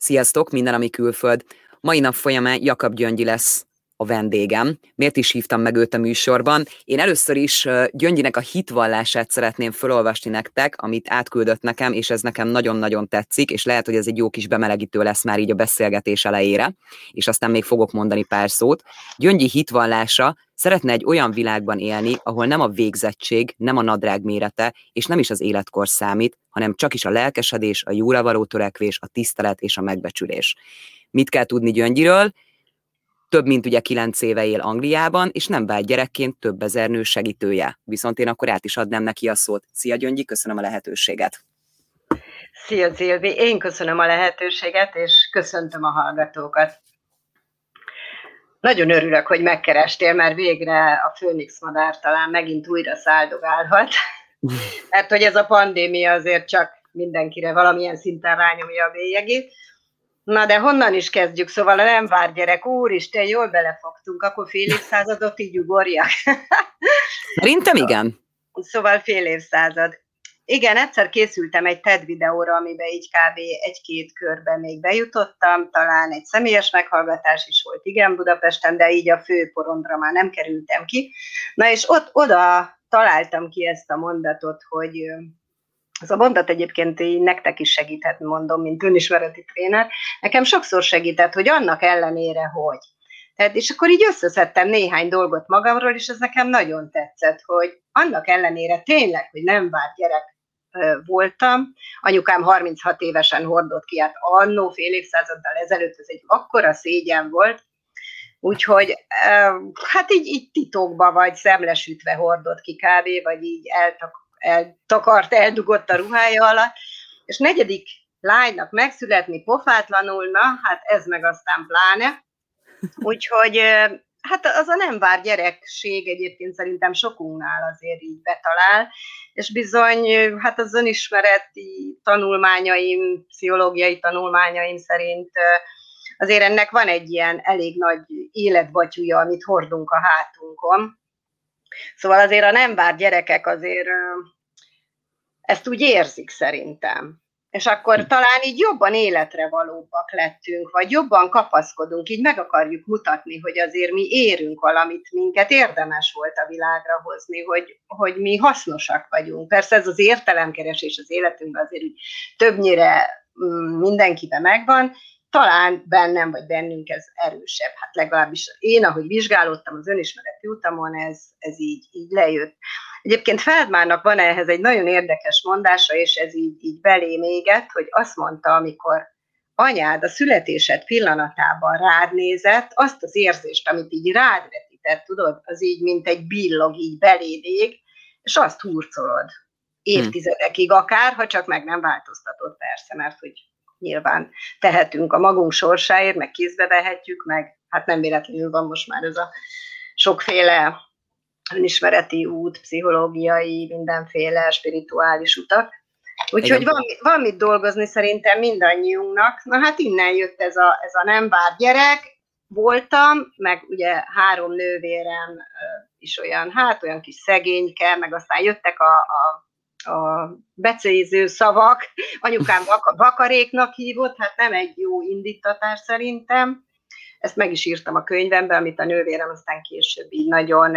Sziasztok, minden, ami külföld. Mai nap folyamán Jakab Gyöngyi lesz a vendégem. Miért is hívtam meg őt a műsorban? Én először is Gyöngyinek a hitvallását szeretném felolvasni nektek, amit átküldött nekem, és ez nekem nagyon-nagyon tetszik, és lehet, hogy ez egy jó kis bemelegítő lesz már így a beszélgetés elejére, és aztán még fogok mondani pár szót. Gyöngyi hitvallása szeretne egy olyan világban élni, ahol nem a végzettség, nem a nadrág mérete, és nem is az életkor számít, hanem csak is a lelkesedés, a jóra való törekvés, a tisztelet és a megbecsülés. Mit kell tudni Gyöngyiről? Több mint ugye kilenc éve él Angliában, és nem vált gyerekként több ezer nő segítője. Viszont én akkor át is adnám neki a szót. Szia Gyöngyi, köszönöm a lehetőséget. Szia Zilvi, én köszönöm a lehetőséget, és köszöntöm a hallgatókat. Nagyon örülök, hogy megkerestél, mert végre a Főnix madár talán megint újra száldogálhat. Mert hogy ez a pandémia azért csak mindenkire valamilyen szinten rányomja a bélyegét. Na de honnan is kezdjük? Szóval a nem vár gyerek, úristen, jól belefogtunk, akkor fél évszázadot így ugorjak. Szerintem igen. Szóval fél évszázad. Igen, egyszer készültem egy TED videóra, amiben így kb. egy-két körben még bejutottam, talán egy személyes meghallgatás is volt, igen, Budapesten, de így a fő porondra már nem kerültem ki. Na és ott oda találtam ki ezt a mondatot, hogy ez a mondat egyébként így nektek is segíthet, mondom, mint önismereti tréner. Nekem sokszor segített, hogy annak ellenére, hogy. Tehát, és akkor így összeszedtem néhány dolgot magamról, és ez nekem nagyon tetszett, hogy annak ellenére tényleg, hogy nem várt gyerek voltam. Anyukám 36 évesen hordott ki, hát annó fél évszázaddal ezelőtt ez egy akkora szégyen volt, úgyhogy hát így, így titokba vagy szemlesütve hordott ki kb. vagy így eltak, eltakart, eldugott a ruhája alatt, és negyedik lánynak megszületni pofátlanul, na, hát ez meg aztán pláne. Úgyhogy hát az a nem vár gyerekség egyébként szerintem sokunknál azért így betalál, és bizony, hát az önismereti tanulmányaim, pszichológiai tanulmányaim szerint azért ennek van egy ilyen elég nagy életbatyúja, amit hordunk a hátunkon, Szóval azért a nem vár gyerekek azért ezt úgy érzik szerintem. És akkor hm. talán így jobban életre valóbbak lettünk, vagy jobban kapaszkodunk, így meg akarjuk mutatni, hogy azért mi érünk valamit, minket érdemes volt a világra hozni, hogy, hogy mi hasznosak vagyunk. Persze ez az értelemkeresés az életünkben azért úgy többnyire mm, mindenkiben megvan, talán bennem vagy bennünk ez erősebb. Hát legalábbis én, ahogy vizsgálódtam az önismereti utamon, ez, ez így, így lejött. Egyébként Feldmárnak van ehhez egy nagyon érdekes mondása, és ez így, így belém égett, hogy azt mondta, amikor anyád a születésed pillanatában rád nézett, azt az érzést, amit így rád vetített, tudod, az így, mint egy billog, így beléd ég, és azt hurcolod évtizedekig akár, ha csak meg nem változtatod persze, mert hogy nyilván tehetünk a magunk sorsáért, meg kézbe vehetjük, meg hát nem véletlenül van most már ez a sokféle önismereti út, pszichológiai, mindenféle spirituális utak. Úgyhogy van, van mit dolgozni szerintem mindannyiunknak. Na hát innen jött ez a, ez a nem bár gyerek. Voltam, meg ugye három nővérem is olyan, hát olyan kis szegényke, meg aztán jöttek a, a a becéző szavak, anyukám vak- vakaréknak hívott, hát nem egy jó indítatás szerintem. Ezt meg is írtam a könyvemben, amit a nővérem aztán később így nagyon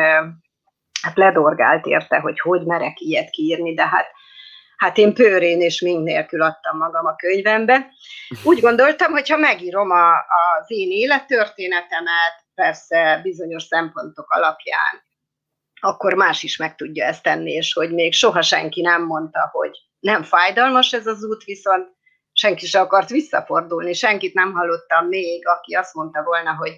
hát ledorgált érte, hogy hogy merek ilyet kiírni, de hát, hát én pőrén és mind nélkül adtam magam a könyvembe. Úgy gondoltam, hogy ha megírom a, az én élettörténetemet, persze bizonyos szempontok alapján, akkor más is meg tudja ezt tenni, és hogy még soha senki nem mondta, hogy nem fájdalmas ez az út, viszont senki se akart visszafordulni, senkit nem hallottam még, aki azt mondta volna, hogy,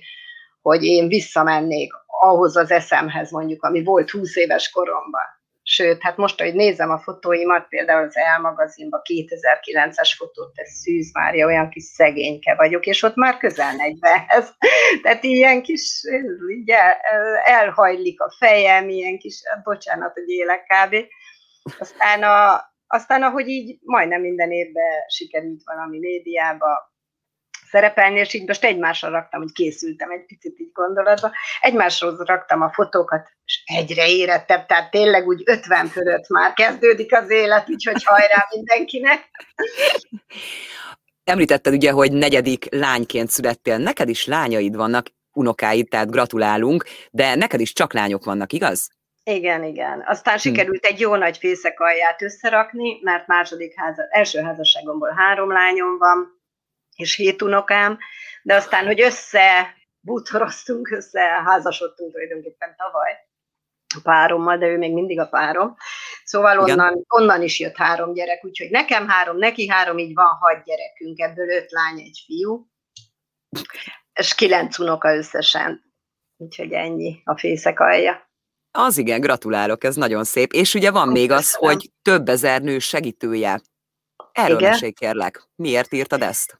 hogy én visszamennék ahhoz az eszemhez mondjuk, ami volt 20 éves koromban. Sőt, hát most, hogy nézem a fotóimat, például az elmagazinban 2009-es fotót, ez Szűz Mária, olyan kis szegényke vagyok, és ott már közel 40-hez. Tehát ilyen kis, így el, elhajlik a fejem, ilyen kis, bocsánat, hogy élek kb. Aztán, a, aztán ahogy így majdnem minden évben sikerült valami médiába szerepelni, és így most egymásra raktam, hogy készültem egy picit így gondolatba, egymásról raktam a fotókat, és egyre érettebb, tehát tényleg úgy 50 fölött már kezdődik az élet, úgyhogy hajrá mindenkinek. Említetted ugye, hogy negyedik lányként születtél. Neked is lányaid vannak, unokáid, tehát gratulálunk, de neked is csak lányok vannak, igaz? Igen, igen. Aztán hm. sikerült egy jó nagy fészekalját összerakni, mert második háza, első házasságomból három lányom van, és hét unokám, de aztán, hogy össze bútoroztunk, össze házasodtunk tulajdonképpen tavaly a párommal, de ő még mindig a párom. Szóval onnan, onnan is jött három gyerek, úgyhogy nekem három, neki három, így van hat gyerekünk, ebből öt lány, egy fiú, és kilenc unoka összesen. Úgyhogy ennyi a fészek alja. Az igen, gratulálok, ez nagyon szép. És ugye van még az, hogy több ezer nő segítője. Erről igen? mesélj kérlek. Miért írtad ezt?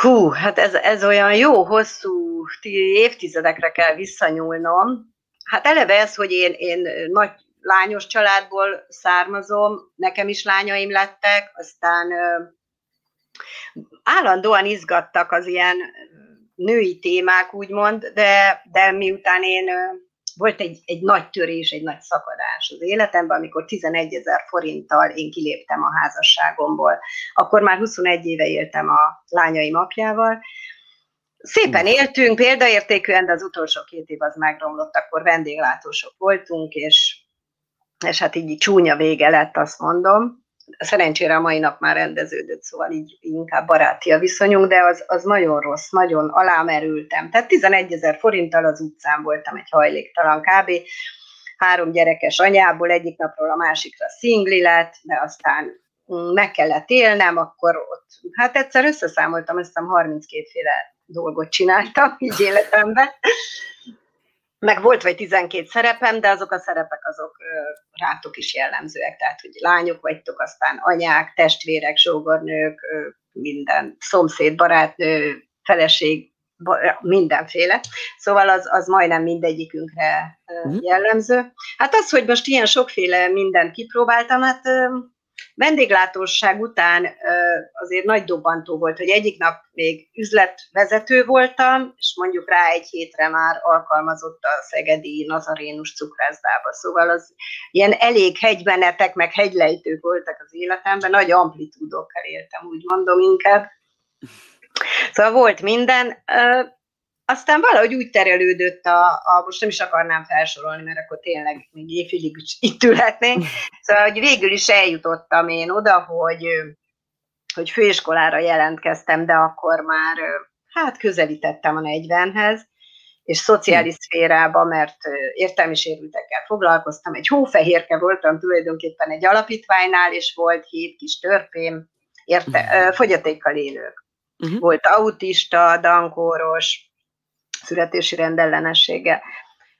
Hú, hát ez, ez olyan jó, hosszú évtizedekre kell visszanyúlnom. Hát eleve ez, hogy én, én nagy lányos családból származom, nekem is lányaim lettek, aztán ö, állandóan izgattak az ilyen női témák, úgymond, de, de miután én volt egy, egy nagy törés, egy nagy szakadás az életemben, amikor 11 ezer forinttal én kiléptem a házasságomból. Akkor már 21 éve éltem a lányaim apjával. Szépen éltünk, példaértékűen, de az utolsó két év az megromlott, akkor vendéglátósok voltunk, és, és hát így csúnya vége lett, azt mondom szerencsére a mai nap már rendeződött, szóval így inkább baráti a viszonyunk, de az, az nagyon rossz, nagyon alámerültem. Tehát 11 ezer forinttal az utcán voltam egy hajléktalan kb. Három gyerekes anyából egyik napról a másikra szingli lett, de aztán meg kellett élnem, akkor ott, hát egyszer összeszámoltam, azt hiszem 32 féle dolgot csináltam így életemben, meg volt vagy 12 szerepem, de azok a szerepek azok rátok is jellemzőek, tehát hogy lányok vagytok, aztán anyák, testvérek, sógornők, minden szomszéd, barátnő, feleség, mindenféle. Szóval az, az majdnem mindegyikünkre mhm. jellemző. Hát az, hogy most ilyen sokféle mindent kipróbáltam, hát vendéglátóság után azért nagy dobbantó volt, hogy egyik nap még üzletvezető voltam, és mondjuk rá egy hétre már alkalmazott a Szegedi Nazarénus cukrászdába. Szóval az ilyen elég hegybenetek, meg hegylejtők voltak az életemben, nagy amplitúdokkal éltem, úgy mondom inkább. Szóval volt minden aztán valahogy úgy terelődött a, a, most nem is akarnám felsorolni, mert akkor tényleg még évfélig itt ülhetnénk, szóval hogy végül is eljutottam én oda, hogy, hogy főiskolára jelentkeztem, de akkor már hát közelítettem a 40-hez, és szociális hm. szférába, mert értelmi sérültekkel foglalkoztam. Egy hófehérke voltam tulajdonképpen egy alapítványnál, és volt hét kis törpém, érte, hm. fogyatékkal élők. Uh-huh. Volt autista, dankóros, születési rendellenességgel.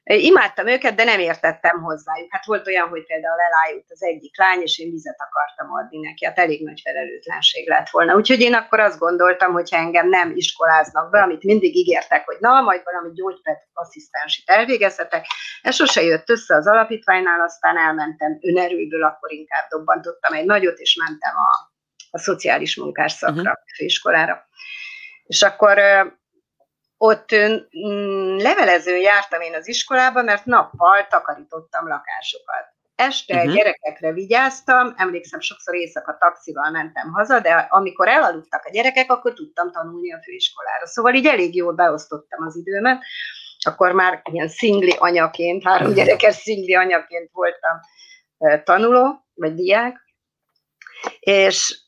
Imádtam őket, de nem értettem hozzájuk. Hát volt olyan, hogy például elájult az egyik lány, és én vizet akartam adni neki. Hát elég nagy felelőtlenség lett volna. Úgyhogy én akkor azt gondoltam, hogy engem nem iskoláznak be, amit mindig ígértek, hogy na, majd valami gyógyped asszisztensit elvégezhetek. Ez sose jött össze az alapítványnál, aztán elmentem önerőből, akkor inkább dobbantottam egy nagyot, és mentem a, a szociális munkás szakra, uh-huh. főiskolára. És akkor ott mm, levelezőn jártam én az iskolába, mert nappal takarítottam lakásokat. Este uh-huh. gyerekekre vigyáztam, emlékszem, sokszor éjszaka taxival mentem haza, de amikor elaludtak a gyerekek, akkor tudtam tanulni a főiskolára. Szóval így elég jól beosztottam az időmet. Akkor már ilyen szingli anyaként, három mhm. gyerekes szingli anyaként voltam tanuló, vagy diák, és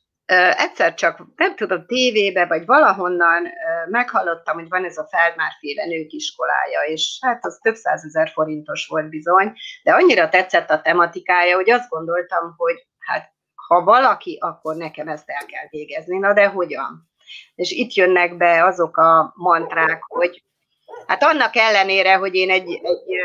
egyszer csak, nem tudom, tévébe, vagy valahonnan meghallottam, hogy van ez a Feldmárféle nők iskolája, és hát az több százezer forintos volt bizony, de annyira tetszett a tematikája, hogy azt gondoltam, hogy hát ha valaki, akkor nekem ezt el kell végezni. Na de hogyan? És itt jönnek be azok a mantrák, hogy hát annak ellenére, hogy én egy, egy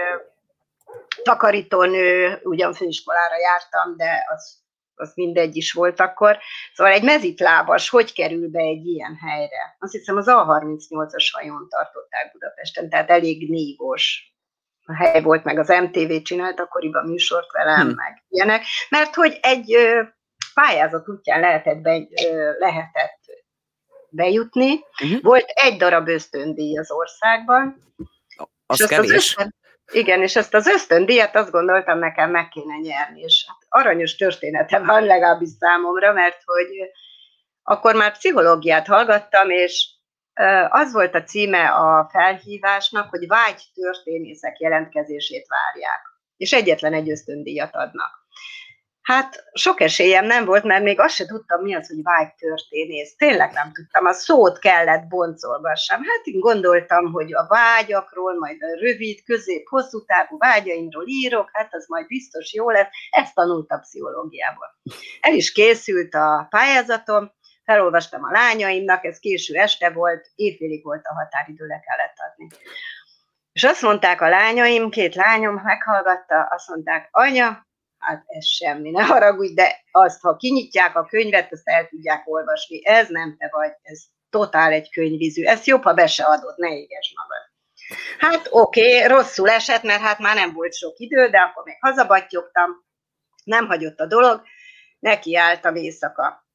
takarítónő, ugyan főiskolára jártam, de az az mindegy is volt akkor. Szóval egy mezitlábas hogy kerül be egy ilyen helyre? Azt hiszem az A38-as hajón tartották Budapesten, tehát elég nívós a hely volt, meg az MTV csinált akkoriban műsort velem, hmm. meg ilyenek, mert hogy egy ö, pályázat útján lehetett, be, ö, lehetett bejutni. Uh-huh. Volt egy darab ösztöndíj az országban. Az és kevés. Az ösztön, igen, és ezt az ösztöndíjat azt gondoltam nekem meg kéne nyerni, és hát aranyos története van legalábbis számomra, mert hogy akkor már pszichológiát hallgattam, és az volt a címe a felhívásnak, hogy vágy történészek jelentkezését várják, és egyetlen egy ösztöndíjat adnak. Hát sok esélyem nem volt, mert még azt se tudtam, mi az, hogy vágy történész. Tényleg nem tudtam, a szót kellett boncolgassam. Hát én gondoltam, hogy a vágyakról, majd a rövid, közép, hosszú távú vágyaimról írok, hát az majd biztos jó lesz. Ezt tanultam pszichológiában. El is készült a pályázatom, felolvastam a lányaimnak, ez késő este volt, évfélig volt a határidő, le kellett adni. És azt mondták a lányaim, két lányom meghallgatta, azt mondták, anya, hát ez semmi, ne haragudj, de azt, ha kinyitják a könyvet, azt el tudják olvasni. Ez nem te vagy, ez totál egy könyvízű. Ezt jobb, ha be se adod, ne éges magad. Hát oké, okay, rosszul esett, mert hát már nem volt sok idő, de akkor még hazabattyogtam, nem hagyott a dolog, nekiálltam éjszaka.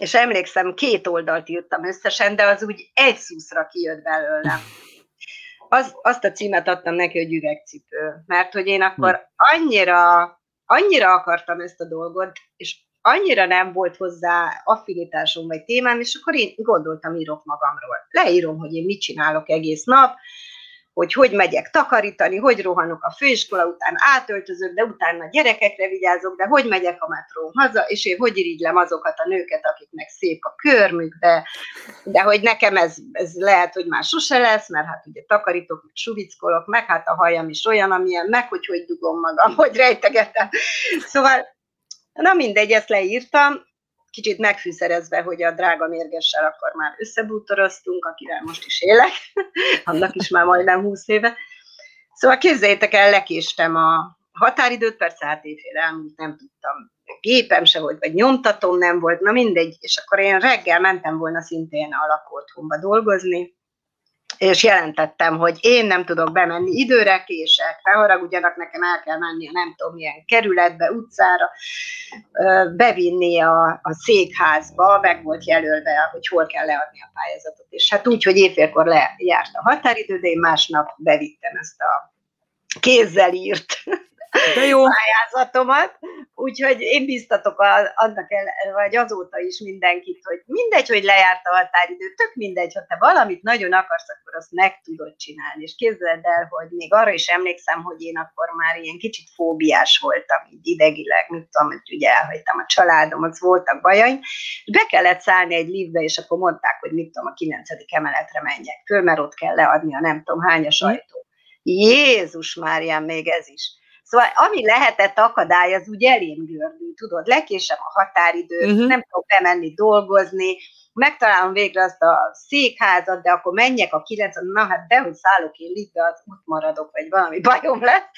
És emlékszem, két oldalt írtam összesen, de az úgy egy szuszra kijött belőlem. Az, azt a címet adtam neki, hogy üvegcipő, mert hogy én akkor annyira annyira akartam ezt a dolgot, és annyira nem volt hozzá affinitásom vagy témám, és akkor én gondoltam, írok magamról. Leírom, hogy én mit csinálok egész nap, hogy hogy megyek takarítani, hogy rohanok a főiskola után, átöltözök, de utána gyerekekre vigyázok, de hogy megyek a metró haza, és én hogy irigylem azokat a nőket, akiknek szép a körmük, de, de hogy nekem ez, ez lehet, hogy már sose lesz, mert hát ugye takarítok, meg suvickolok, meg hát a hajam is olyan, amilyen, meg hogy hogy dugom magam, hogy rejtegetem. Szóval, na mindegy, ezt leírtam, kicsit megfűszerezve, hogy a drága mérgessel akkor már összebútoroztunk, akivel most is élek, annak is már majdnem 20 éve. Szóval képzeljétek el, lekéstem a határidőt, persze hát évfél elmúlt, nem tudtam, gépem se volt, vagy nyomtatom nem volt, na mindegy, és akkor én reggel mentem volna szintén a lakóotthonba dolgozni, és jelentettem, hogy én nem tudok bemenni, időre kések, ne haragudjanak, nekem el kell menni a nem tudom milyen kerületbe, utcára, bevinni a, a székházba, meg volt jelölve, hogy hol kell leadni a pályázatot. És hát úgy, hogy évfélkor lejárt a határidő, de én másnap bevittem ezt a kézzel írt de jó. pályázatomat, úgyhogy én biztatok a, annak el, vagy azóta is mindenkit, hogy mindegy, hogy lejárt a határidő, tök mindegy, ha te valamit nagyon akarsz, akkor azt meg tudod csinálni. És képzeld el, hogy még arra is emlékszem, hogy én akkor már ilyen kicsit fóbiás voltam, így idegileg, mit tudom, hogy ugye elhagytam a családom, az voltak bajaim, és be kellett szállni egy liftbe, és akkor mondták, hogy mit tudom, a kilencedik emeletre menjek föl, mert ott kell leadni a nem tudom hányas ajtó. Jézus Márián, még ez is. Szóval ami lehetett akadály, az úgy elém gördül, tudod, lekésem a határidőt, uh-huh. nem tudok bemenni dolgozni, megtalálom végre azt a székházat, de akkor menjek a kilenc, na hát dehogy szállok én liga, az ott maradok, vagy valami bajom lesz.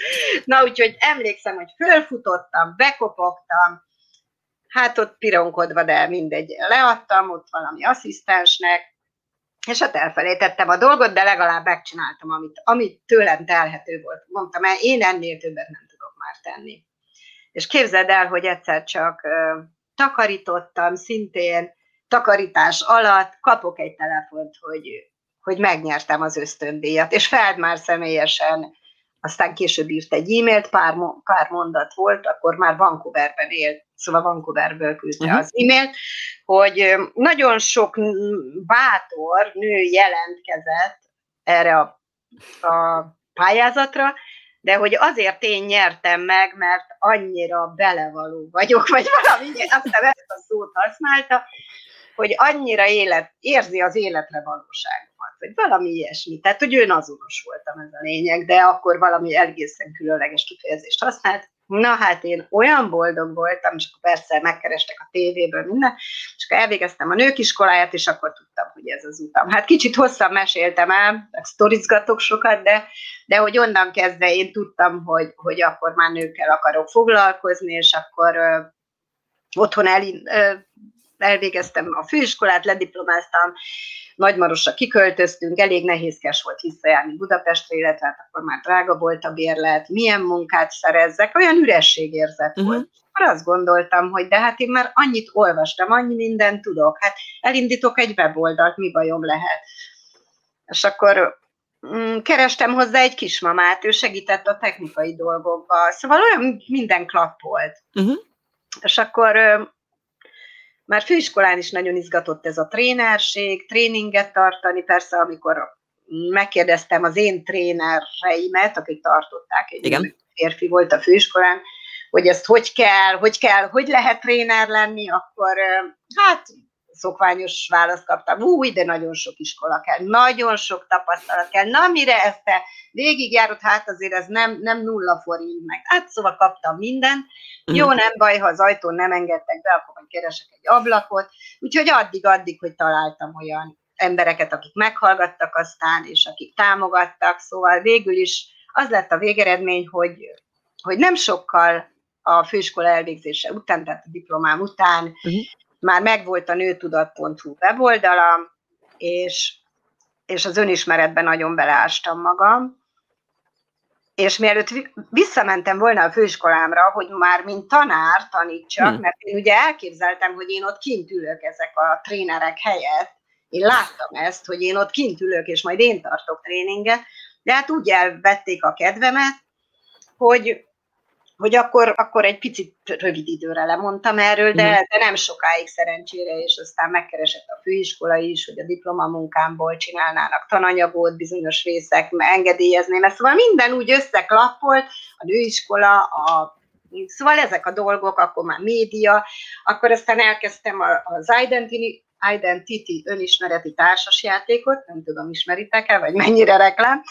Na úgyhogy emlékszem, hogy fölfutottam, bekopogtam, hát ott pironkodva, de mindegy, leadtam ott valami asszisztensnek, és hát elfelejtettem a dolgot, de legalább megcsináltam, amit, amit tőlem telhető volt. Mondtam el, én ennél többet nem tudok már tenni. És képzeld el, hogy egyszer csak uh, takarítottam, szintén takarítás alatt kapok egy telefont, hogy, hogy megnyertem az ösztöndíjat, és Feld már személyesen aztán később írt egy e-mailt, pár, pár mondat volt, akkor már Vancouverben élt, szóval Vancouverből küldte uh-huh. az e-mailt, hogy nagyon sok bátor nő jelentkezett erre a, a pályázatra, de hogy azért én nyertem meg, mert annyira belevaló vagyok, vagy valami, aztán ezt a szót használta, hogy annyira élet, érzi az életre valóságomat, vagy valami ilyesmi. Tehát, hogy ön azonos voltam ez a lényeg, de akkor valami egészen különleges kifejezést használt. Na hát én olyan boldog voltam, és akkor persze megkerestek a tévéből minden, és akkor elvégeztem a nőkiskoláját, és akkor tudtam, hogy ez az utam. Hát kicsit hosszan meséltem el, sztorizgatok sokat, de, de hogy onnan kezdve én tudtam, hogy, hogy akkor már nőkkel akarok foglalkozni, és akkor ö, otthon el, elvégeztem a főiskolát, lediplomáztam, Nagymarosra kiköltöztünk, elég nehézkes volt visszajárni Budapestre, illetve hát akkor már drága volt a bérlet, milyen munkát szerezzek, olyan ürességérzet uh-huh. volt. Akkor azt gondoltam, hogy de hát én már annyit olvastam, annyi mindent tudok, hát elindítok egy weboldalt, mi bajom lehet. És akkor mm, kerestem hozzá egy kismamát, ő segített a technikai dolgokba, szóval olyan minden klapp volt. Uh-huh. És akkor már főiskolán is nagyon izgatott ez a trénerség, tréninget tartani, persze amikor megkérdeztem az én trénereimet, akik tartották, egy Igen. férfi volt a főiskolán, hogy ezt hogy kell, hogy kell, hogy lehet tréner lenni, akkor hát szokványos választ kaptam, új, de nagyon sok iskola kell, nagyon sok tapasztalat kell, na mire ezt te végigjárod, hát azért ez nem, nem nulla forint meg. Hát szóval kaptam mindent, mm. jó, nem baj, ha az ajtón nem engedtek be, akkor majd keresek egy ablakot, úgyhogy addig-addig, hogy találtam olyan embereket, akik meghallgattak aztán, és akik támogattak, szóval végül is az lett a végeredmény, hogy, hogy nem sokkal a főiskola elvégzése után, tehát a diplomám után, uh-huh már megvolt a nőtudat.hu weboldala, és, és az önismeretben nagyon beleástam magam. És mielőtt visszamentem volna a főiskolámra, hogy már mint tanár tanítsak, hmm. mert én ugye elképzeltem, hogy én ott kint ülök ezek a trénerek helyett, én láttam ezt, hogy én ott kint ülök, és majd én tartok tréninget, de hát úgy elvették a kedvemet, hogy hogy akkor, akkor egy picit rövid időre lemondtam erről, de, mhm. de nem sokáig szerencsére, és aztán megkeresett a főiskola is, hogy a diplomamunkámból csinálnának tananyagot, bizonyos részek engedélyezném, ezt szóval minden úgy összeklappolt, a nőiskola, a Szóval ezek a dolgok, akkor már média, akkor aztán elkezdtem az Identity, Identity önismereti társasjátékot, nem tudom, ismeritek-e, vagy mennyire reklám,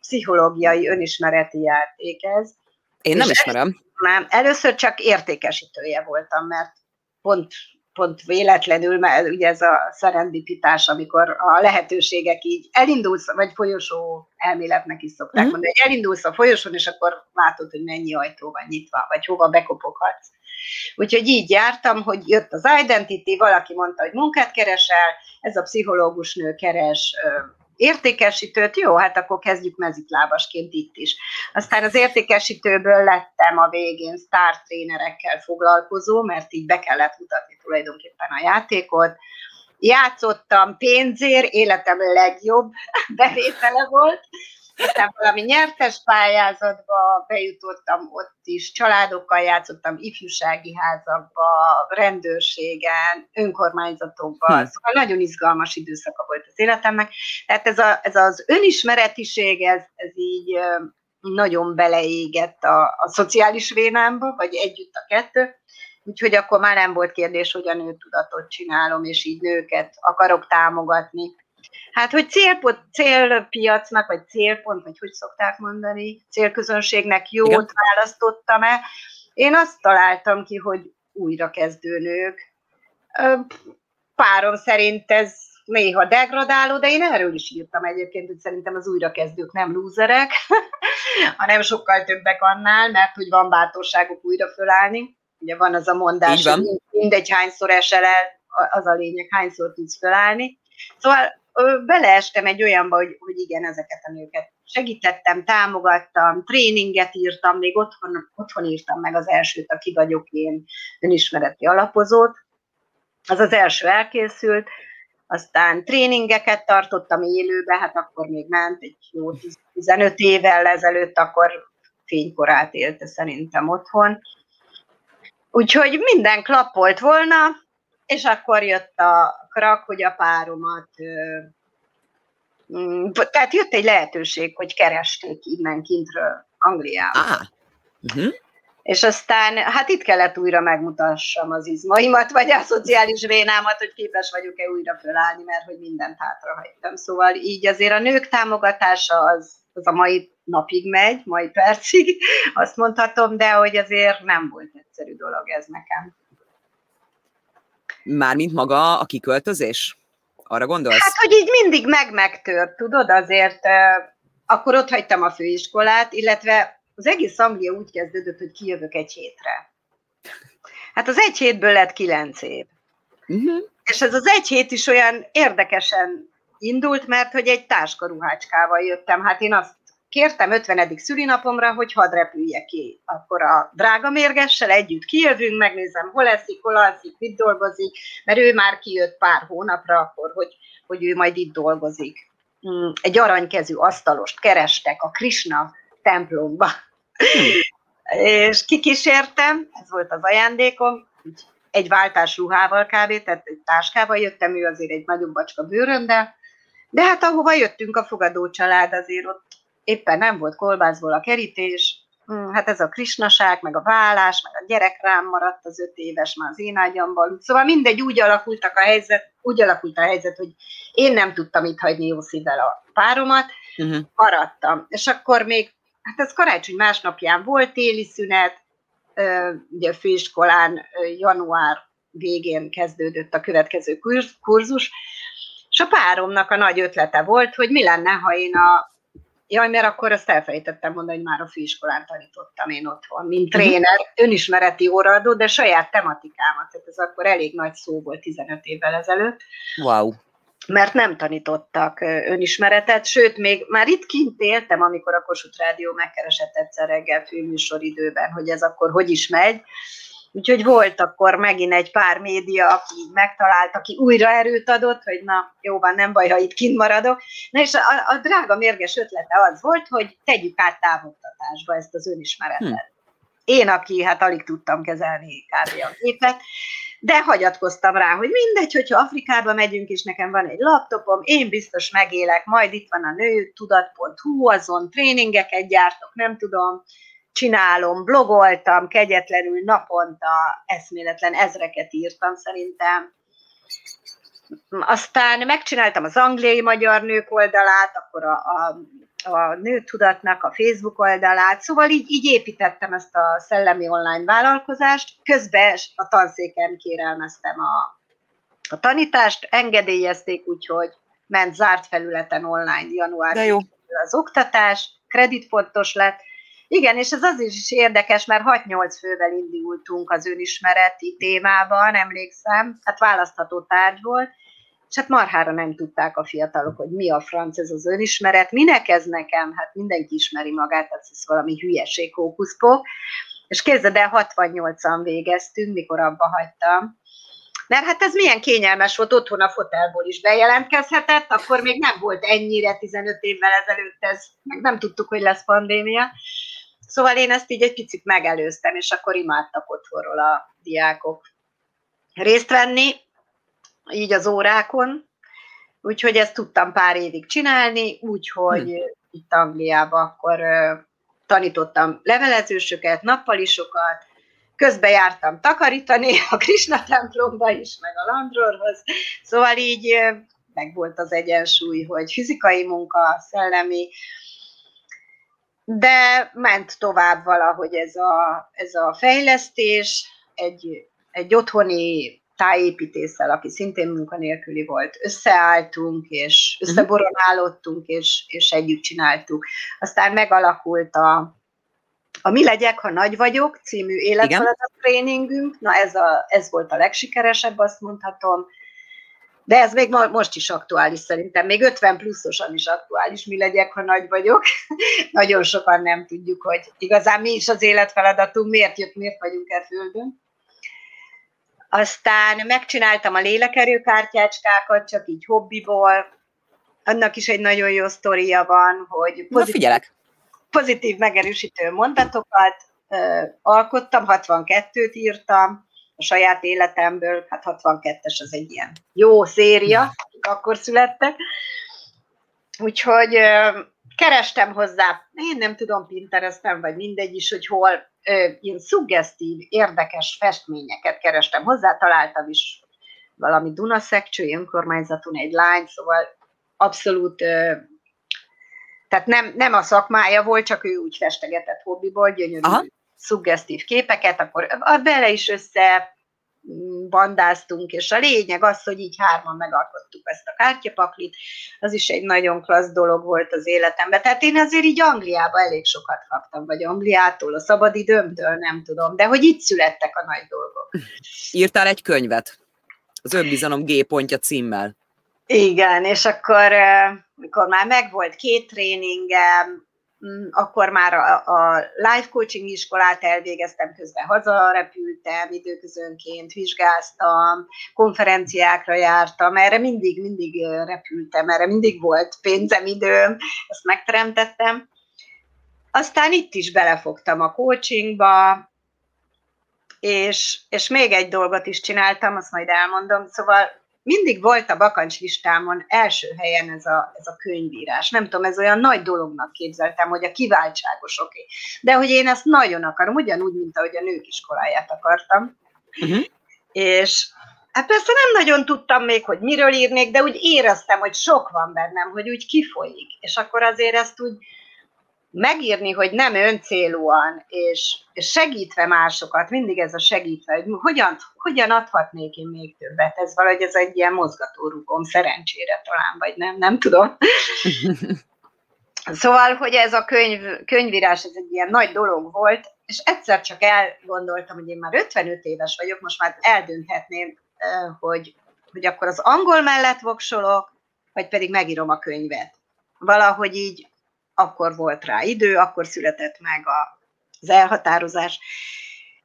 pszichológiai önismereti játék ez, én nem ismerem. Nem, először csak értékesítője voltam, mert pont, pont véletlenül, mert ugye ez a szerendipitás, amikor a lehetőségek így elindulsz, vagy folyosó elméletnek is szokták uh-huh. mondani, hogy elindulsz a folyosón, és akkor látod, hogy mennyi ajtó van nyitva, vagy hova bekopoghatsz. Úgyhogy így jártam, hogy jött az Identity, valaki mondta, hogy munkát keresel, ez a pszichológus nő keres értékesítőt, jó, hát akkor kezdjük mezitlábasként itt is. Aztán az értékesítőből lettem a végén sztár trénerekkel foglalkozó, mert így be kellett mutatni tulajdonképpen a játékot. Játszottam pénzért, életem legjobb bevétele volt, aztán valami nyertes pályázatba bejutottam, ott is családokkal játszottam, ifjúsági házakba, rendőrségen, önkormányzatokban, hm. szóval nagyon izgalmas időszaka volt az életemnek. Tehát ez, a, ez az önismeretiség, ez, ez így nagyon beleégett a, a szociális vénámba, vagy együtt a kettő, úgyhogy akkor már nem volt kérdés, hogy a nőtudatot csinálom, és így nőket akarok támogatni Hát, hogy célpont, célpiacnak, vagy célpont, vagy hogy szokták mondani, célközönségnek jót Igen. választottam-e. Én azt találtam ki, hogy újra kezdőnők. Párom szerint ez néha degradáló, de én erről is írtam egyébként, hogy szerintem az újrakezdők nem lúzerek, hanem sokkal többek annál, mert hogy van bátorságuk újra fölállni. Ugye van az a mondás, hogy mindegy hányszor esel el, az a lényeg, hányszor tudsz fölállni. Szóval beleestem egy olyanba, hogy, hogy igen, ezeket a nőket segítettem, támogattam, tréninget írtam, még otthon, otthon írtam meg az elsőt, aki vagyok én, önismereti alapozót. Az az első elkészült, aztán tréningeket tartottam élőbe, hát akkor még ment, egy jó 15 évvel ezelőtt, akkor fénykorát élte szerintem otthon. Úgyhogy minden klappolt volna, és akkor jött a krak, hogy a páromat mm, tehát jött egy lehetőség, hogy keresték innen kintről Angliába. Ah. Uh-huh. És aztán, hát itt kellett újra megmutassam az izmaimat, vagy a szociális vénámat, hogy képes vagyok-e újra fölállni, mert hogy mindent hátrahagytam. Szóval így azért a nők támogatása az, az a mai napig megy, mai percig, azt mondhatom, de hogy azért nem volt egyszerű dolog ez nekem. Mármint maga a kiköltözés? Arra gondolsz? Hát, hogy így mindig meg-megtört, tudod, azért uh, akkor ott hagytam a főiskolát, illetve az egész Anglia úgy kezdődött, hogy kijövök egy hétre. Hát az egy hétből lett kilenc év. Uh-huh. És ez az egy hét is olyan érdekesen indult, mert hogy egy táskaruhácskával jöttem. Hát én azt kértem 50. szülinapomra, hogy hadd repüljek ki. Akkor a drága mérgessel együtt kijövünk, megnézem, hol eszik, hol alszik, mit dolgozik, mert ő már kijött pár hónapra akkor, hogy, hogy ő majd itt dolgozik. Hmm, egy aranykezű asztalost kerestek a Krishna templomba. És kikísértem, ez volt az ajándékom, egy váltás ruhával kb., tehát egy táskával jöttem, ő azért egy nagyobb bacska bőröndel, de hát ahova jöttünk a fogadó család, azért ott éppen nem volt kolbászból a kerítés, hm, hát ez a krisnaság, meg a vállás, meg a gyerek rám maradt az öt éves már az én ágyamban. Szóval mindegy, úgy alakultak a helyzet, úgy alakult a helyzet, hogy én nem tudtam itt hagyni jó szívvel a páromat, uh-huh. maradtam. És akkor még, hát ez karácsony másnapján volt téli szünet, ugye a főiskolán január végén kezdődött a következő kurzus, és a páromnak a nagy ötlete volt, hogy mi lenne, ha én a Jaj, mert akkor azt elfelejtettem mondani, hogy már a főiskolán tanítottam én otthon, mint mhm. tréner, önismereti óraadó, de saját tematikámat, tehát ez akkor elég nagy szó volt 15 évvel ezelőtt. Wow. Mert nem tanítottak önismeretet, sőt, még már itt kint éltem, amikor a Kossuth Rádió megkeresett egyszer reggel főműsoridőben, hogy ez akkor hogy is megy, Úgyhogy volt akkor megint egy pár média, aki megtalált, aki újra erőt adott, hogy na, jó van, nem baj, ha itt kint maradok. Na és a, a drága mérges ötlete az volt, hogy tegyük át távoktatásba ezt az önismeretet. Hmm. Én, aki hát alig tudtam kezelni kb. a gépet, de hagyatkoztam rá, hogy mindegy, hogyha Afrikába megyünk, és nekem van egy laptopom, én biztos megélek, majd itt van a nő, tudat.hu, azon tréningeket gyártok, nem tudom, csinálom, blogoltam kegyetlenül naponta, eszméletlen ezreket írtam szerintem. Aztán megcsináltam az angliai magyar nők oldalát, akkor a, a, a nőtudatnak a Facebook oldalát, szóval így, így építettem ezt a szellemi online vállalkozást, közben a tanszéken kérelmeztem a, a tanítást, engedélyezték, úgyhogy ment zárt felületen online január az oktatás, kreditfontos lett, igen, és ez az is érdekes, mert 6-8 fővel indultunk az önismereti témában, emlékszem, hát választható tárgy volt, és hát marhára nem tudták a fiatalok, hogy mi a franc ez az önismeret, minek ez nekem, hát mindenki ismeri magát, ez valami hülyeség, hókuszpók, és képzeld el, 68-an végeztünk, mikor abba hagytam, mert hát ez milyen kényelmes volt, otthon a fotelból is bejelentkezhetett, akkor még nem volt ennyire 15 évvel ezelőtt ez, meg nem tudtuk, hogy lesz pandémia, Szóval én ezt így egy picit megelőztem, és akkor imádtak otthonról a diákok részt venni, így az órákon, úgyhogy ezt tudtam pár évig csinálni, úgyhogy hm. itt Angliában akkor tanítottam levelezősöket, nappalisokat, közben jártam takarítani a Krishna templomba is, meg a Landrorhoz, szóval így meg az egyensúly, hogy fizikai munka, szellemi, de ment tovább valahogy ez a, ez a fejlesztés, egy, egy otthoni tájépítéssel, aki szintén munkanélküli volt, összeálltunk, és mhm. összeboronálottunk, és, és együtt csináltuk. Aztán megalakult a, a Mi legyek, ha nagy vagyok című életfeladat tréningünk, na ez, a, ez volt a legsikeresebb, azt mondhatom, de ez még most is aktuális szerintem, még 50 pluszosan is aktuális, mi legyek, ha nagy vagyok. Nagyon sokan nem tudjuk, hogy igazán mi is az életfeladatunk, miért jött, miért vagyunk e földön. Aztán megcsináltam a lélekerőkártyácskákat, csak így hobbiból. Annak is egy nagyon jó sztoria van, hogy pozitív, pozitív megerősítő mondatokat alkottam, 62-t írtam, a saját életemből, hát 62-es az egy ilyen jó széria, akkor születtek. Úgyhogy kerestem hozzá, én nem tudom, Pinterestem, vagy mindegy is, hogy hol ilyen szuggesztív, érdekes festményeket kerestem hozzá, találtam is valami Dunaszekcsői önkormányzaton egy lány, szóval abszolút, tehát nem, nem a szakmája volt, csak ő úgy festegetett hobbiból, gyönyörű Aha szuggesztív képeket, akkor bele is össze bandáztunk, és a lényeg az, hogy így hárman megalkottuk ezt a kártyapaklit, az is egy nagyon klassz dolog volt az életemben. Tehát én azért így Angliába elég sokat kaptam, vagy Angliától, a szabadidőmtől, nem tudom, de hogy itt születtek a nagy dolgok. Írtál egy könyvet, az önbizalom G pontja címmel. Igen, és akkor, mikor már megvolt két tréningem, Mm, akkor már a, a life coaching iskolát elvégeztem, közben hazarepültem, időközönként vizsgáztam, konferenciákra jártam, erre mindig, mindig repültem, erre mindig volt pénzem, időm, ezt megteremtettem. Aztán itt is belefogtam a coachingba, és, és még egy dolgot is csináltam, azt majd elmondom, szóval mindig volt a bakancs listámon első helyen ez a, ez a könyvírás. Nem tudom, ez olyan nagy dolognak képzeltem, hogy a kiváltságos oké. De hogy én ezt nagyon akarom, ugyanúgy, mint ahogy a nők iskoláját akartam. Uh-huh. És hát persze nem nagyon tudtam még, hogy miről írnék, de úgy éreztem, hogy sok van bennem, hogy úgy kifolyik. És akkor azért ezt úgy megírni, hogy nem öncélúan, és, és segítve másokat, mindig ez a segítve, hogy hogyan, hogyan adhatnék én még többet. Ez valahogy ez egy ilyen mozgatórugom, szerencsére talán, vagy nem, nem tudom. Szóval, hogy ez a könyv, könyvírás, ez egy ilyen nagy dolog volt, és egyszer csak elgondoltam, hogy én már 55 éves vagyok, most már eldönthetném, hogy, hogy akkor az angol mellett voksolok, vagy pedig megírom a könyvet. Valahogy így akkor volt rá idő, akkor született meg a, az elhatározás,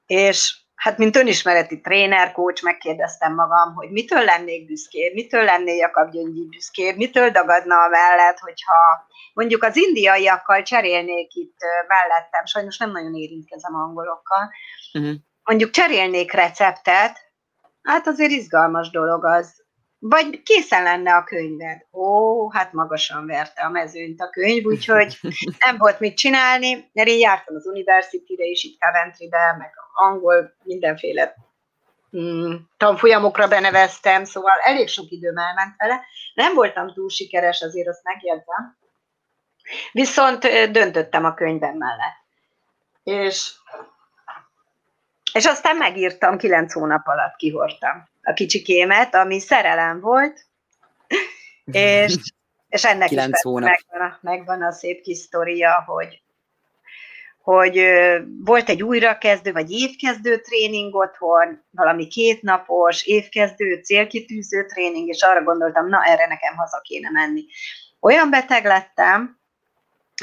és hát mint önismereti tréner, coach, megkérdeztem magam, hogy mitől lennék büszkébb, mitől lennék Jakab Gyöngyi büszkébb, mitől dagadna a mellett, hogyha mondjuk az indiaiakkal cserélnék itt mellettem, sajnos nem nagyon érintkezem angolokkal, uh-huh. mondjuk cserélnék receptet, hát azért izgalmas dolog az, vagy készen lenne a könyved. Ó, hát magasan verte a mezőnyt a könyv, úgyhogy nem volt mit csinálni, mert én jártam az University-re is, itt Coventry-be, meg angol mindenféle mm, tanfolyamokra beneveztem, szóval elég sok időm elment vele. Nem voltam túl sikeres, azért azt megjegyzem. Viszont döntöttem a könyvem mellett. És, és aztán megírtam, kilenc hónap alatt kihortam a kicsikémet, ami szerelem volt, és, és ennek is megvan a, megvan a szép kis sztoria, hogy, hogy volt egy újrakezdő, vagy évkezdő tréning otthon, valami kétnapos, évkezdő, célkitűző tréning, és arra gondoltam, na erre nekem haza kéne menni. Olyan beteg lettem,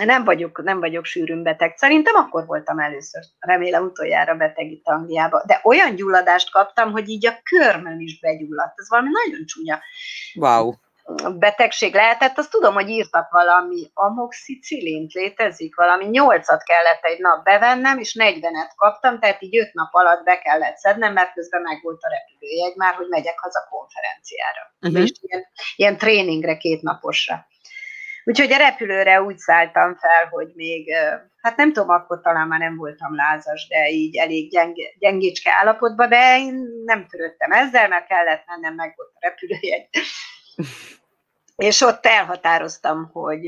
nem vagyok, nem vagyok sűrűn beteg. Szerintem akkor voltam először, remélem utoljára beteg itt Angliába. De olyan gyulladást kaptam, hogy így a körmöm is begyulladt. Ez valami nagyon csúnya. Wow betegség lehetett, azt tudom, hogy írtak valami amoxicilint létezik, valami nyolcat kellett egy nap bevennem, és 40-et kaptam, tehát így öt nap alatt be kellett szednem, mert közben meg volt a repülőjegy már, hogy megyek haza konferenciára. Uh-huh. És ilyen, ilyen tréningre, két naposra. Úgyhogy a repülőre úgy szálltam fel, hogy még, hát nem tudom, akkor talán már nem voltam lázas, de így elég gyenge, gyengécske állapotban, de én nem törődtem ezzel, mert kellett mennem, meg volt a repülőjegy. És ott elhatároztam, hogy,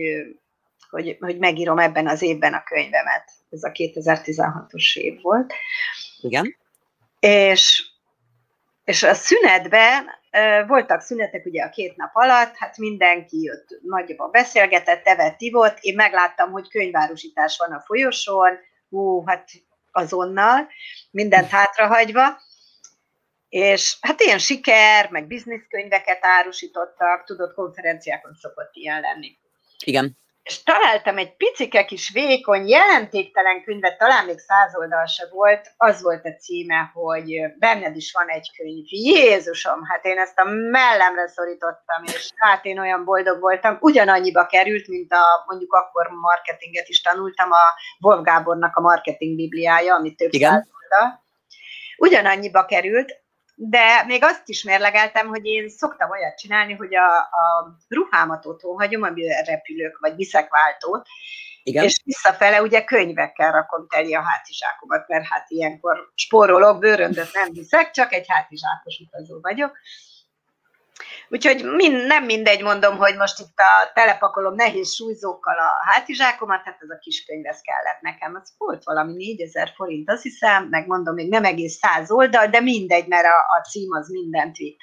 hogy, hogy megírom ebben az évben a könyvemet. Ez a 2016-os év volt. Igen. És, és a szünetben voltak szünetek ugye a két nap alatt, hát mindenki jött nagyjából beszélgetett, evett, ivott, én megláttam, hogy könyvárusítás van a folyosón, hú, hát azonnal, mindent hátrahagyva, és hát ilyen siker, meg bizniszkönyveket árusítottak, tudod, konferenciákon szokott ilyen lenni. Igen és találtam egy picike kis vékony, jelentéktelen könyvet, talán még száz oldal se volt, az volt a címe, hogy benned is van egy könyv. Jézusom, hát én ezt a mellemre szorítottam, és hát én olyan boldog voltam, ugyanannyiba került, mint a, mondjuk akkor marketinget is tanultam, a Wolf Gábornak a marketing bibliája, amit több Igen. száz oldal. Ugyanannyiba került, de még azt is mérlegeltem, hogy én szoktam olyat csinálni, hogy a, a ruhámat otthon hagyom, amivel repülök, vagy viszek váltót, igen. És visszafele ugye könyvekkel rakom teli a hátizsákomat, mert hát ilyenkor spórolok, bőröndöt nem viszek, csak egy hátizsákos utazó vagyok. Úgyhogy mind, nem mindegy, mondom, hogy most itt a telepakolom nehéz súlyzókkal a hátizsákomat, hát ez a kis könyv, ez kellett nekem. Az volt valami 4000 forint, azt hiszem, meg mondom, még nem egész száz oldal, de mindegy, mert a, a cím az mindent vitt.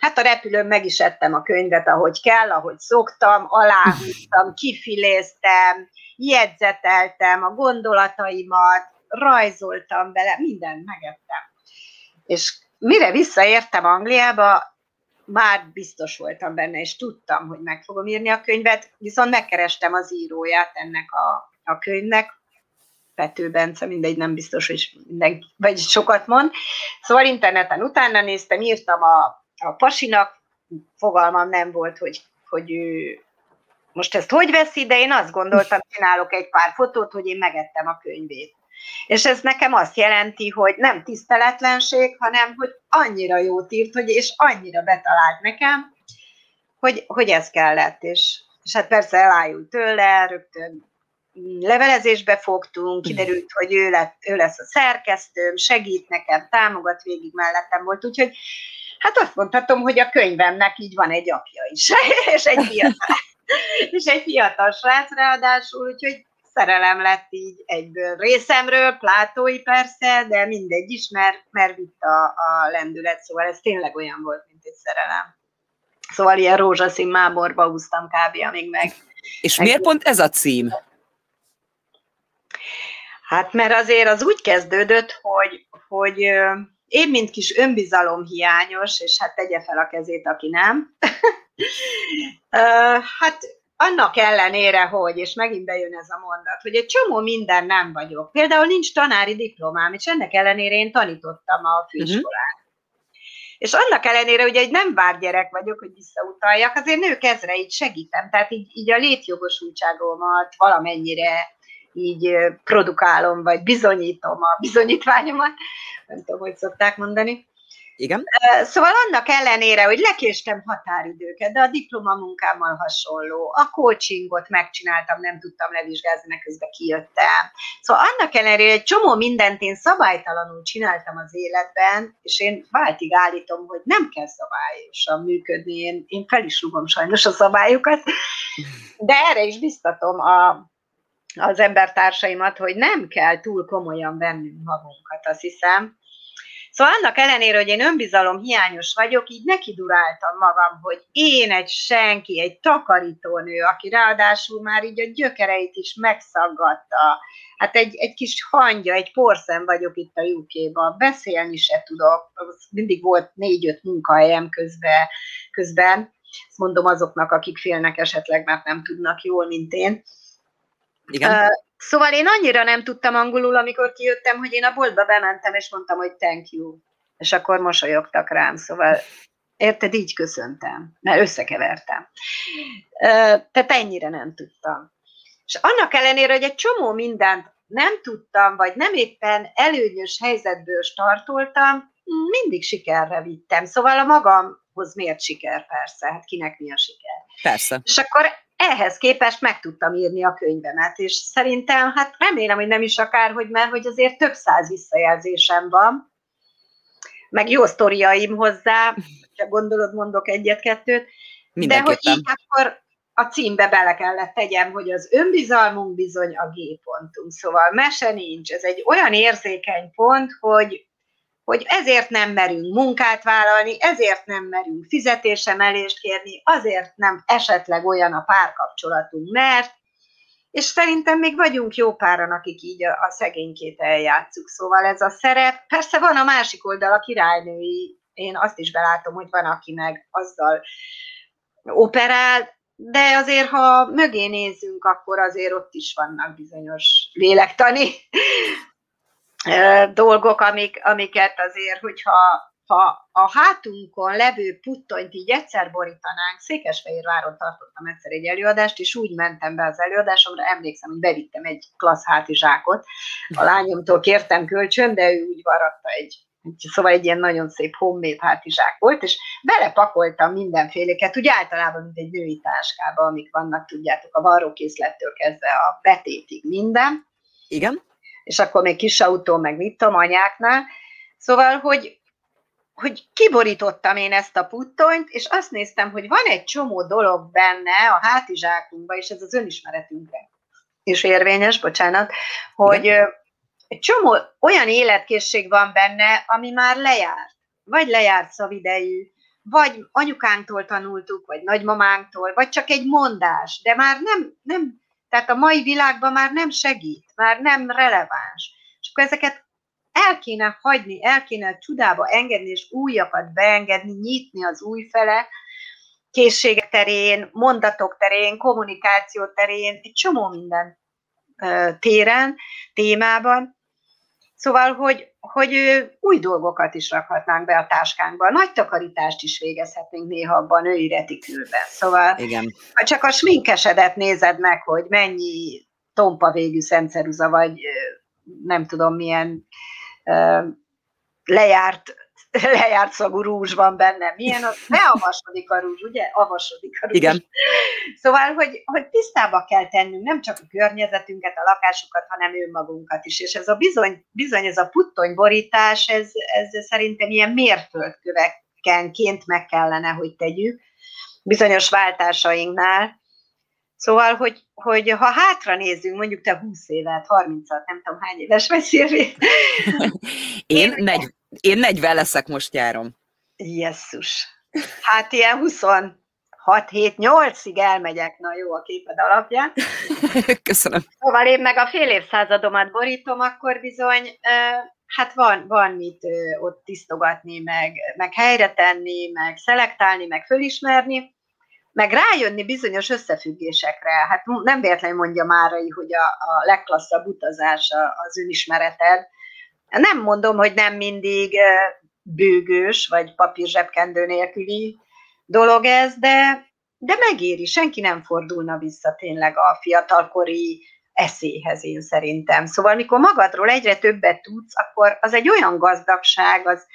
Hát a repülőn meg is ettem a könyvet, ahogy kell, ahogy szoktam, aláhúztam, kifiléztem, jegyzeteltem a gondolataimat, rajzoltam bele, mindent megettem. És mire visszaértem Angliába, már biztos voltam benne, és tudtam, hogy meg fogom írni a könyvet, viszont megkerestem az íróját ennek a, a könyvnek, Pető Bence, mindegy, nem biztos, hogy mindenki, vagy sokat mond. Szóval interneten utána néztem, írtam a, a pasinak, fogalmam nem volt, hogy, hogy ő most ezt hogy veszi, de én azt gondoltam, csinálok egy pár fotót, hogy én megettem a könyvét. És ez nekem azt jelenti, hogy nem tiszteletlenség, hanem hogy annyira jót írt, hogy és annyira betalált nekem, hogy, hogy ez kellett. És, és hát persze elájult tőle, rögtön levelezésbe fogtunk, kiderült, hogy ő, lett, ő lesz a szerkesztőm, segít nekem, támogat, végig mellettem volt, úgyhogy hát azt mondhatom, hogy a könyvemnek így van egy apja is, és egy fiatal, és egy fiatal srác ráadásul, úgyhogy szerelem lett így egyből részemről, plátói persze, de mindegy is, mert, mert vitt a, a lendület, szóval ez tényleg olyan volt, mint egy szerelem. Szóval ilyen rózsaszín mámorba húztam kb. amíg meg. És meg... miért pont ez a cím? Hát mert azért az úgy kezdődött, hogy, hogy én, mint kis önbizalomhiányos, és hát tegye fel a kezét, aki nem, hát annak ellenére, hogy, és megint bejön ez a mondat, hogy egy csomó minden nem vagyok. Például nincs tanári diplomám, és ennek ellenére én tanítottam a főiskolán. Uh-huh. És annak ellenére, hogy egy nem vár gyerek vagyok, hogy visszautaljak, azért nők ezre így segítem. Tehát így, így a létjogosultságomat valamennyire így produkálom, vagy bizonyítom a bizonyítványomat, nem tudom, hogy szokták mondani. Igen. Szóval annak ellenére, hogy lekéstem határidőket, de a diplomamunkámmal hasonló, a coachingot megcsináltam, nem tudtam levizsgázni, mert közben kijöttem. Szóval annak ellenére, hogy egy csomó mindent én szabálytalanul csináltam az életben, és én váltig állítom, hogy nem kell szabályosan működni, én, én fel is rúgom sajnos a szabályokat, de erre is biztatom a, az embertársaimat, hogy nem kell túl komolyan vennünk magunkat, azt hiszem, Szóval annak ellenére, hogy én önbizalom hiányos vagyok, így neki duráltam magam, hogy én egy senki, egy takarítónő, aki ráadásul már így a gyökereit is megszaggatta. Hát egy, egy kis hangya, egy porszem vagyok itt a UK-ban, beszélni se tudok, mindig volt négy-öt munkahelyem közben, közben, ezt mondom azoknak, akik félnek esetleg, mert nem tudnak jól, mint én. Igen. Szóval én annyira nem tudtam angolul, amikor kijöttem, hogy én a boltba bementem, és mondtam, hogy thank you. És akkor mosolyogtak rám, szóval érted, így köszöntem, mert összekevertem. Tehát ennyire nem tudtam. És annak ellenére, hogy egy csomó mindent nem tudtam, vagy nem éppen előnyös helyzetből startoltam, mindig sikerre vittem. Szóval a magamhoz miért siker, persze, hát kinek mi a siker. Persze. És akkor ehhez képest meg tudtam írni a könyvemet, és szerintem, hát remélem, hogy nem is akárhogy, mert hogy azért több száz visszajelzésem van, meg jó sztoriaim hozzá, ha gondolod, mondok egyet-kettőt, de hogy így akkor a címbe bele kellett tegyem, hogy az önbizalmunk bizony a G-pontunk. Szóval mese nincs. Ez egy olyan érzékeny pont, hogy hogy ezért nem merünk munkát vállalni, ezért nem merünk fizetésemelést kérni, azért nem esetleg olyan a párkapcsolatunk, mert, és szerintem még vagyunk jó páran, akik így a, a szegénykét eljátszuk. Szóval ez a szerep, persze van a másik oldal, a királynői, én azt is belátom, hogy van, aki meg azzal operál, de azért, ha mögé nézzünk, akkor azért ott is vannak bizonyos lélektani dolgok, amik, amiket azért, hogyha ha a hátunkon levő puttonyt így egyszer borítanánk, Székesfehérváron tartottam egyszer egy előadást, és úgy mentem be az előadásomra, emlékszem, hogy bevittem egy klassz hátizsákot, a lányomtól kértem kölcsön, de ő úgy varatta egy Szóval egy ilyen nagyon szép homemade hátizsák volt, és belepakoltam mindenféleket, úgy általában, mint egy női táskába, amik vannak, tudjátok, a varrókészlettől kezdve a betétig minden. Igen és akkor még kis autó, meg mit tudom, anyáknál. Szóval, hogy, hogy kiborítottam én ezt a puttonyt, és azt néztem, hogy van egy csomó dolog benne a hátizsákunkban, és ez az önismeretünkre is érvényes, bocsánat, hogy De. egy csomó olyan életkészség van benne, ami már lejárt, vagy lejárt szavidejű, vagy anyukánktól tanultuk, vagy nagymamánktól, vagy csak egy mondás, de már nem, nem tehát a mai világban már nem segít, már nem releváns. És akkor ezeket el kéne hagyni, el kéne csodába engedni, és újakat beengedni, nyitni az új fele, készségek terén, mondatok terén, kommunikáció terén, egy csomó minden téren, témában. Szóval, hogy, hogy új dolgokat is rakhatnánk be a táskánkba. Nagy takarítást is végezhetnénk néha abban női retikülben. Szóval, Igen. ha csak a sminkesedet nézed meg, hogy mennyi tompa végű szemceruza vagy nem tudom milyen lejárt lejárt szagú rúzs van benne. Milyen az? Ne avasodik a rúzs, ugye? Avasodik a rúzs. Igen. Szóval, hogy, hogy tisztába kell tennünk nem csak a környezetünket, a lakásokat, hanem önmagunkat is. És ez a bizony, bizony ez a puttonyborítás, ez, ez szerintem ilyen mérföldkövekkenként meg kellene, hogy tegyük bizonyos váltásainknál. Szóval, hogy, hogy ha hátra nézzünk, mondjuk te 20 évet, 30-at, nem tudom hány éves vagy Szilvi. Én, negy, én 40 leszek most járom. Jesszus. Hát ilyen 26 7 8-ig elmegyek, na jó a képed alapján. Köszönöm. Szóval én meg a fél évszázadomat borítom, akkor bizony, hát van, van mit ott tisztogatni, meg, meg helyre tenni, meg szelektálni, meg fölismerni meg rájönni bizonyos összefüggésekre. Hát nem véletlenül mondja Márai, hogy a, a legklasszabb utazás az önismereted. Nem mondom, hogy nem mindig bőgős, vagy papírzsebkendő nélküli dolog ez, de, de megéri, senki nem fordulna vissza tényleg a fiatalkori eszéhez én szerintem. Szóval, mikor magadról egyre többet tudsz, akkor az egy olyan gazdagság, az,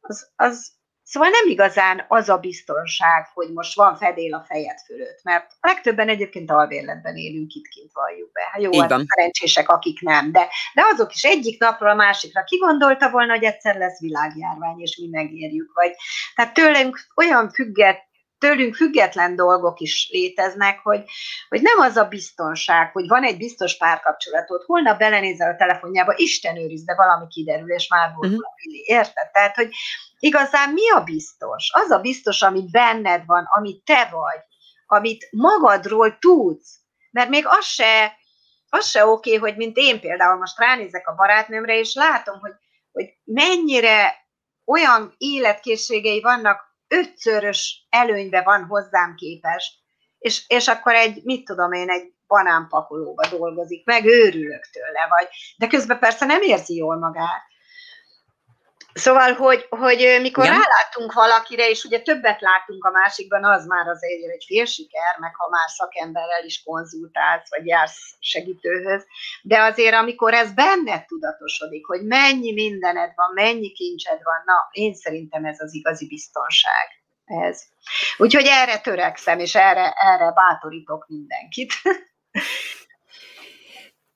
az, az Szóval nem igazán az a biztonság, hogy most van fedél a fejed fölött, mert a legtöbben egyébként alvérletben élünk itt kint valljuk be. Hát jó, az szerencsések, akik nem, de, de azok is egyik napról a másikra kigondolta volna, hogy egyszer lesz világjárvány, és mi megérjük. Vagy, tehát tőlünk olyan függet, tőlünk független dolgok is léteznek, hogy, hogy nem az a biztonság, hogy van egy biztos párkapcsolatod, holnap belenézel a telefonjába, Isten őriz, de valami kiderül, és már volt uh-huh. érted? Tehát, hogy igazán mi a biztos? Az a biztos, ami benned van, ami te vagy, amit magadról tudsz. Mert még az se, az se oké, hogy mint én például most ránézek a barátnőmre, és látom, hogy, hogy mennyire olyan életkészségei vannak, ötszörös előnybe van hozzám képes, és, és akkor egy, mit tudom én, egy banánpakolóba dolgozik, meg őrülök tőle, vagy, de közben persze nem érzi jól magát. Szóval, hogy, hogy mikor Igen. rálátunk valakire, és ugye többet látunk a másikban, az már azért egy fél siker, meg ha már szakemberrel is konzultálsz, vagy jársz segítőhöz, de azért amikor ez benned tudatosodik, hogy mennyi mindened van, mennyi kincsed van, na, én szerintem ez az igazi biztonság. Ez. Úgyhogy erre törekszem, és erre, erre bátorítok mindenkit.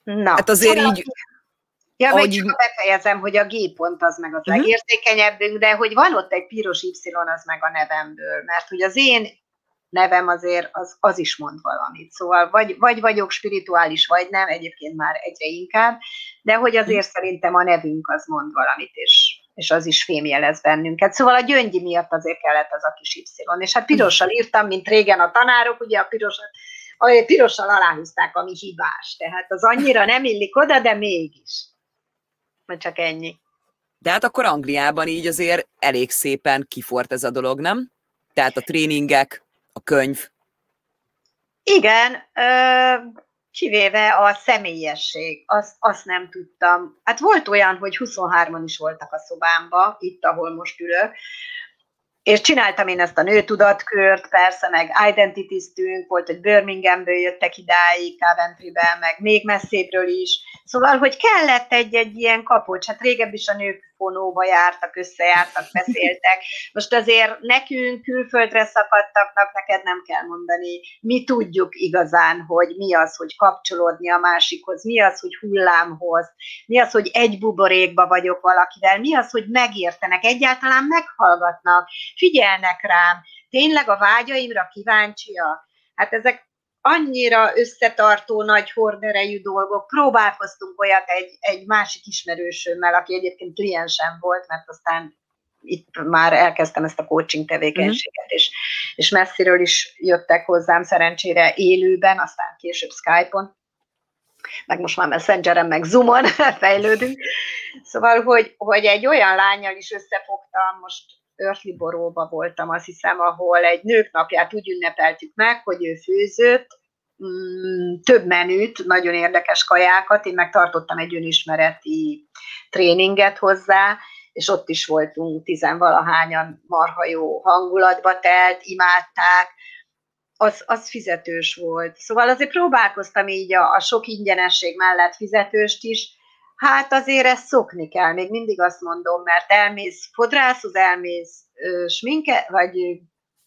Na, hát azért szóval így Ja, még csak befejezem, hogy a G pont az meg az uh-huh. legérzékenyebbünk, de hogy van ott egy piros Y, az meg a nevemből, mert hogy az én nevem azért az, az is mond valamit. Szóval vagy, vagy vagyok spirituális, vagy nem, egyébként már egyre inkább, de hogy azért uh-huh. szerintem a nevünk az mond valamit, és, és az is fémjelez bennünket. Szóval a gyöngyi miatt azért kellett az a kis Y. És hát pirossal írtam, mint régen a tanárok, ugye a pirosat, a pirossal aláhúzták, ami hibás. Tehát az annyira nem illik oda, de mégis mert csak ennyi. De hát akkor Angliában így azért elég szépen kifort ez a dolog, nem? Tehát a tréningek, a könyv. Igen, ö, kivéve a személyesség, azt, azt nem tudtam. Hát volt olyan, hogy 23-an is voltak a szobámba, itt, ahol most ülök, és csináltam én ezt a nőtudatkört, persze, meg identitiztünk, volt, hogy Birminghamből jöttek idáig, Coventrybe, meg még messzébről is. Szóval, hogy kellett egy-egy ilyen kapocs, hát régebb is a nők fonóba jártak, összejártak, beszéltek. Most azért nekünk, külföldre szakadtaknak, neked nem kell mondani. Mi tudjuk igazán, hogy mi az, hogy kapcsolódni a másikhoz, mi az, hogy hullámhoz, mi az, hogy egy buborékba vagyok valakivel, mi az, hogy megértenek, egyáltalán meghallgatnak, figyelnek rám, tényleg a vágyaimra kíváncsia. Hát ezek annyira összetartó, nagy horderejű dolgok. Próbálkoztunk olyat egy, egy másik ismerősömmel, aki egyébként kliensem volt, mert aztán itt már elkezdtem ezt a coaching tevékenységet, mm. és, és messziről is jöttek hozzám szerencsére élőben, aztán később Skype-on, meg most már Messengeren, meg Zoomon fejlődünk. Szóval, hogy, hogy egy olyan lányjal is összefogtam, most Örtliboróba voltam, azt hiszem, ahol egy nők napját úgy ünnepeltük meg, hogy ő főzött, mm, több menüt, nagyon érdekes kajákat, én megtartottam egy önismereti tréninget hozzá, és ott is voltunk tizenvalahányan marha jó hangulatba telt, imádták, az, az fizetős volt. Szóval azért próbálkoztam így a, a sok ingyenesség mellett fizetőst is, Hát azért ezt szokni kell, még mindig azt mondom, mert elmész fodrászhoz, elmész sminke, vagy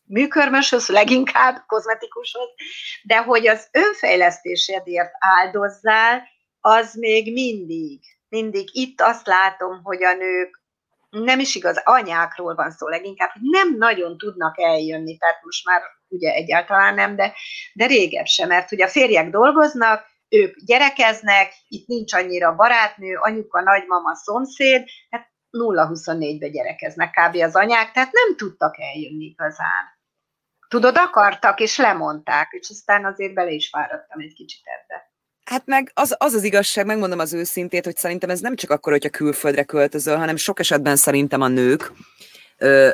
műkörmöshöz, leginkább kozmetikushoz, de hogy az önfejlesztésedért áldozzál, az még mindig, mindig itt azt látom, hogy a nők nem is igaz, anyákról van szó leginkább, hogy nem nagyon tudnak eljönni, tehát most már ugye egyáltalán nem, de, de régebb sem, mert ugye a férjek dolgoznak, ők gyerekeznek, itt nincs annyira barátnő, anyuka, nagymama, szomszéd, hát 0-24-be gyerekeznek kb. az anyák, tehát nem tudtak eljönni igazán. Tudod, akartak, és lemondták, és aztán azért bele is fáradtam egy kicsit ebbe. Hát meg az, az az igazság, megmondom az őszintét, hogy szerintem ez nem csak akkor, hogyha külföldre költözöl, hanem sok esetben szerintem a nők ö,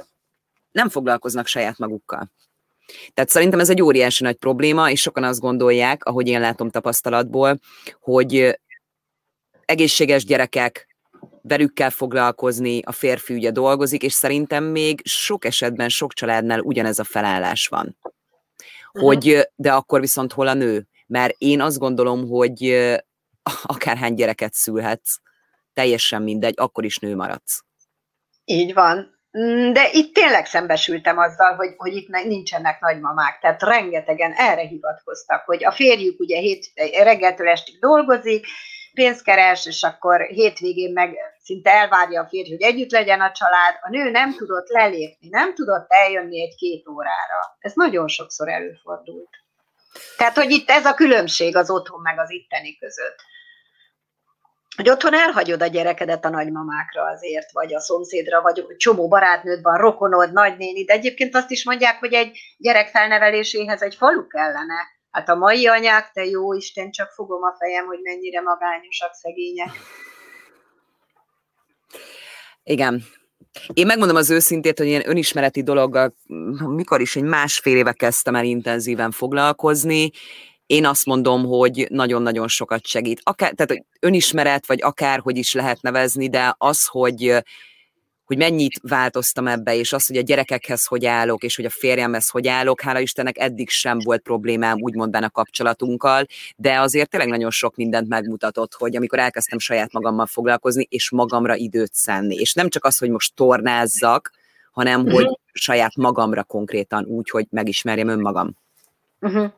nem foglalkoznak saját magukkal. Tehát szerintem ez egy óriási nagy probléma, és sokan azt gondolják, ahogy én látom tapasztalatból, hogy egészséges gyerekek, velük kell foglalkozni, a férfi ugye dolgozik, és szerintem még sok esetben, sok családnál ugyanez a felállás van. Hogy, de akkor viszont hol a nő? Mert én azt gondolom, hogy akárhány gyereket szülhetsz, teljesen mindegy, akkor is nő maradsz. Így van. Mm, de itt tényleg szembesültem azzal, hogy, hogy itt nincsenek nagymamák, tehát rengetegen erre hivatkoztak, hogy a férjük ugye hét, reggeltől estig dolgozik, pénzt keres, és akkor hétvégén meg szinte elvárja a férj, hogy együtt legyen a család. A nő nem tudott lelépni, nem tudott eljönni egy-két órára. Ez nagyon sokszor előfordult. Tehát, hogy itt ez a különbség az otthon meg az itteni között hogy otthon elhagyod a gyerekedet a nagymamákra azért, vagy a szomszédra, vagy csomó barátnőd van, rokonod, nagynéni, de egyébként azt is mondják, hogy egy gyerek felneveléséhez egy falu kellene. Hát a mai anyák, te jó Isten, csak fogom a fejem, hogy mennyire magányosak, szegények. Igen. Én megmondom az őszintét, hogy ilyen önismereti dologgal mikor is egy másfél éve kezdtem el intenzíven foglalkozni, én azt mondom, hogy nagyon-nagyon sokat segít. Akár, tehát önismeret, vagy akár, hogy is lehet nevezni, de az, hogy hogy mennyit változtam ebbe, és az, hogy a gyerekekhez hogy állok, és hogy a férjemhez hogy állok, hála Istennek eddig sem volt problémám úgymond a kapcsolatunkkal, de azért tényleg nagyon sok mindent megmutatott, hogy amikor elkezdtem saját magammal foglalkozni, és magamra időt szenni, és nem csak az, hogy most tornázzak, hanem hogy saját magamra konkrétan úgy, hogy megismerjem önmagam. Uh-huh.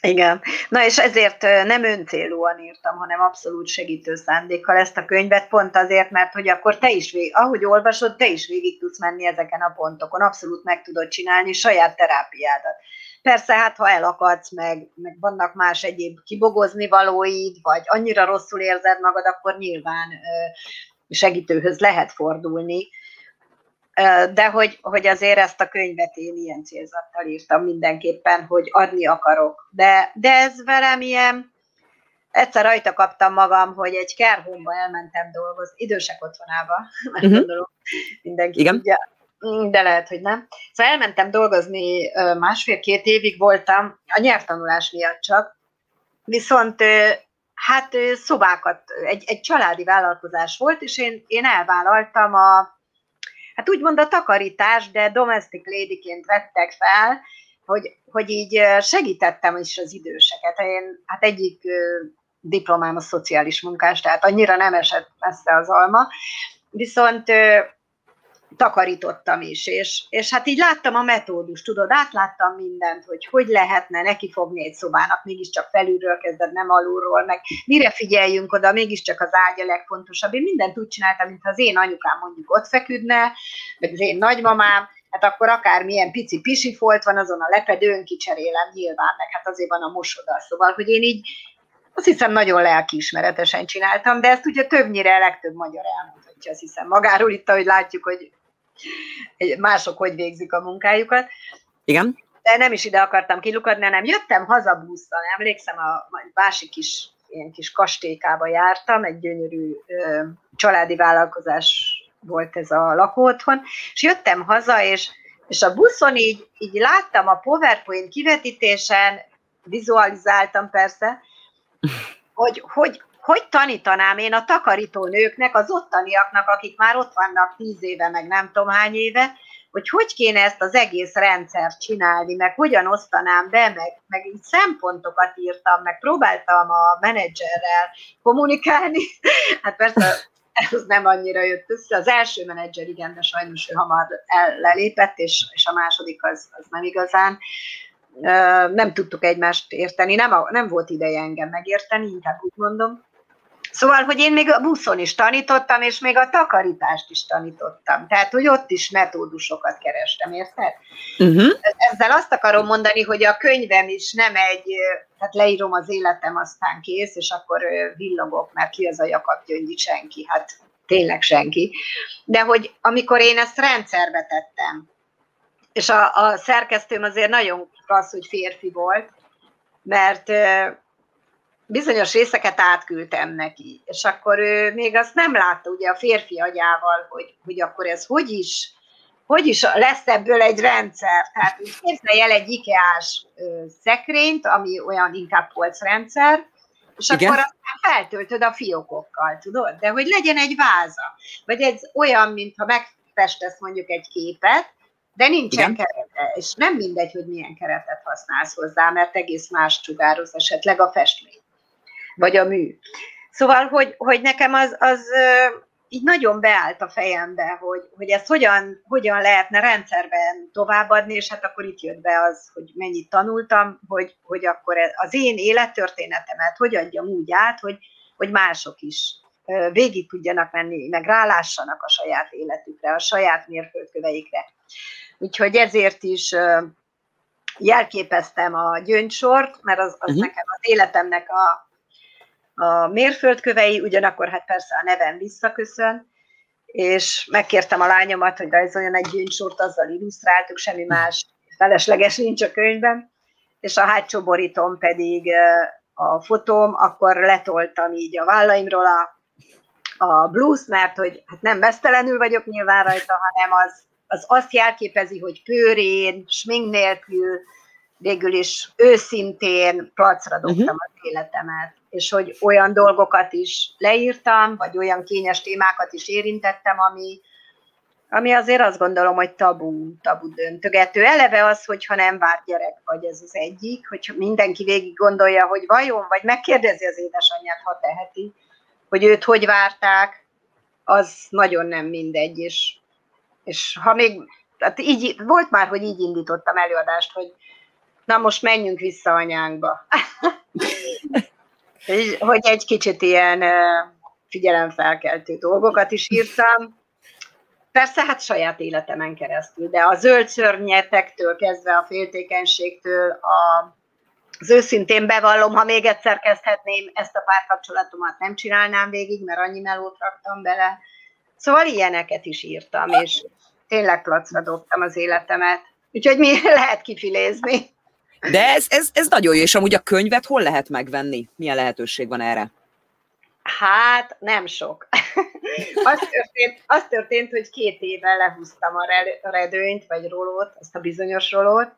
Igen. Na és ezért nem öncélúan írtam, hanem abszolút segítő szándékkal ezt a könyvet, pont azért, mert hogy akkor te is, vég, ahogy olvasod, te is végig tudsz menni ezeken a pontokon, abszolút meg tudod csinálni saját terápiádat. Persze, hát ha elakadsz, meg, meg vannak más egyéb kibogozni valóid, vagy annyira rosszul érzed magad, akkor nyilván segítőhöz lehet fordulni, de hogy, hogy azért ezt a könyvet én ilyen célzattal írtam mindenképpen, hogy adni akarok. De, de ez velem ilyen, egyszer rajta kaptam magam, hogy egy kerhomba elmentem dolgozni, idősek otthonába, mert uh-huh. gondolom mindenki Igen. tudja, de lehet, hogy nem. Szóval elmentem dolgozni, másfél-két évig voltam, a nyelvtanulás miatt csak, viszont hát szobákat, egy, egy családi vállalkozás volt, és én, én elvállaltam a hát úgymond a takarítás, de domestic ladyként vettek fel, hogy, hogy így segítettem is az időseket. Én, hát egyik diplomám a szociális munkás, tehát annyira nem esett messze az alma, viszont takarítottam is, és, és hát így láttam a metódust, tudod, átláttam mindent, hogy hogy lehetne neki fogni egy szobának, mégiscsak felülről kezded, nem alulról, meg mire figyeljünk oda, mégiscsak az ágy a legfontosabb. Én mindent úgy csináltam, mintha az én anyukám mondjuk ott feküdne, meg az én nagymamám, hát akkor akár milyen pici pisi folt van azon a lepedőn, kicserélem nyilván, meg hát azért van a mosoda, szóval, hogy én így azt hiszem nagyon lelkiismeretesen csináltam, de ezt ugye többnyire legtöbb magyar elmondhatja, azt hiszem magáról itt, ahogy látjuk, hogy mások hogy végzik a munkájukat. Igen. De nem is ide akartam kilukadni, hanem jöttem haza busszal, emlékszem, a másik kis ilyen kis kastélykába jártam, egy gyönyörű ö, családi vállalkozás volt ez a lakóotthon, és jöttem haza, és, és a buszon így, így láttam a PowerPoint kivetítésen, vizualizáltam persze, hogy, hogy hogy tanítanám én a takarító nőknek, az ottaniaknak, akik már ott vannak tíz éve, meg nem tudom hány éve, hogy hogy kéne ezt az egész rendszert csinálni, meg hogyan osztanám be, meg, meg így szempontokat írtam, meg próbáltam a menedzserrel kommunikálni. Hát persze ez nem annyira jött össze. Az első menedzser igen, de sajnos ő hamar lelépett, és, és a második az, az nem igazán. Nem tudtuk egymást érteni, nem, nem volt ideje engem megérteni, inkább úgy mondom. Szóval, hogy én még a buszon is tanítottam, és még a takarítást is tanítottam. Tehát, hogy ott is metódusokat kerestem, érted? Uh-huh. Ezzel azt akarom mondani, hogy a könyvem is nem egy, tehát leírom az életem, aztán kész, és akkor villogok, mert ki az a Jakab Gyöngyi senki, hát tényleg senki. De hogy amikor én ezt rendszerbe tettem, és a, a szerkesztőm azért nagyon klassz, hogy férfi volt, mert bizonyos részeket átküldtem neki, és akkor ő még azt nem látta ugye a férfi agyával, hogy, hogy akkor ez hogy is, hogy is lesz ebből egy rendszer. Tehát úgy képzelj el egy IKEA-s szekrényt, ami olyan inkább polcrendszer, és Igen? akkor aztán feltöltöd a fiókokkal, tudod? De hogy legyen egy váza. Vagy ez olyan, mintha megfestesz mondjuk egy képet, de nincsen Igen? kerete, és nem mindegy, hogy milyen keretet használsz hozzá, mert egész más csugároz esetleg a festmény vagy a mű. Szóval, hogy, hogy nekem az, az így nagyon beállt a fejembe, hogy, hogy ezt hogyan, hogyan lehetne rendszerben továbbadni, és hát akkor itt jött be az, hogy mennyit tanultam, hogy, hogy akkor az én élettörténetemet hogy adjam úgy át, hogy, hogy mások is végig tudjanak menni, meg rálássanak a saját életükre, a saját mérföldköveikre. Úgyhogy ezért is jelképeztem a gyöngysort, mert az, az uh-huh. nekem az életemnek a, a mérföldkövei, ugyanakkor hát persze a nevem visszaköszön, és megkértem a lányomat, hogy rajzoljon egy gyöngysort, azzal illusztráltuk, semmi más felesleges nincs a könyvben, és a hátsó borítón pedig a fotóm, akkor letoltam így a vállaimról a, a blues, mert hogy hát nem vesztelenül vagyok nyilván rajta, hanem az, az azt jelképezi, hogy pőrén, smink nélkül, végül is őszintén placra dobtam uh-huh. az életemet és hogy olyan dolgokat is leírtam, vagy olyan kényes témákat is érintettem, ami, ami azért azt gondolom, hogy tabu, tabu döntögető. Eleve az, hogyha nem várt gyerek vagy, ez az egyik, hogy mindenki végig gondolja, hogy vajon, vagy megkérdezi az édesanyját, ha teheti, hogy őt hogy várták, az nagyon nem mindegy, és, és ha még, hát így, volt már, hogy így indítottam előadást, hogy na most menjünk vissza anyánkba. hogy egy kicsit ilyen figyelemfelkeltő dolgokat is írtam. Persze, hát saját életemen keresztül, de a zöld szörnyetektől kezdve a féltékenységtől, a, az őszintén bevallom, ha még egyszer kezdhetném, ezt a párkapcsolatomat nem csinálnám végig, mert annyi melót raktam bele. Szóval ilyeneket is írtam, és tényleg placra dobtam az életemet. Úgyhogy mi lehet kifilézni. De ez, ez, ez nagyon jó, és amúgy a könyvet hol lehet megvenni? Milyen lehetőség van erre? Hát nem sok. az, történt, az történt, hogy két éve lehúztam a redőnyt, vagy rolót, azt a bizonyos rolót.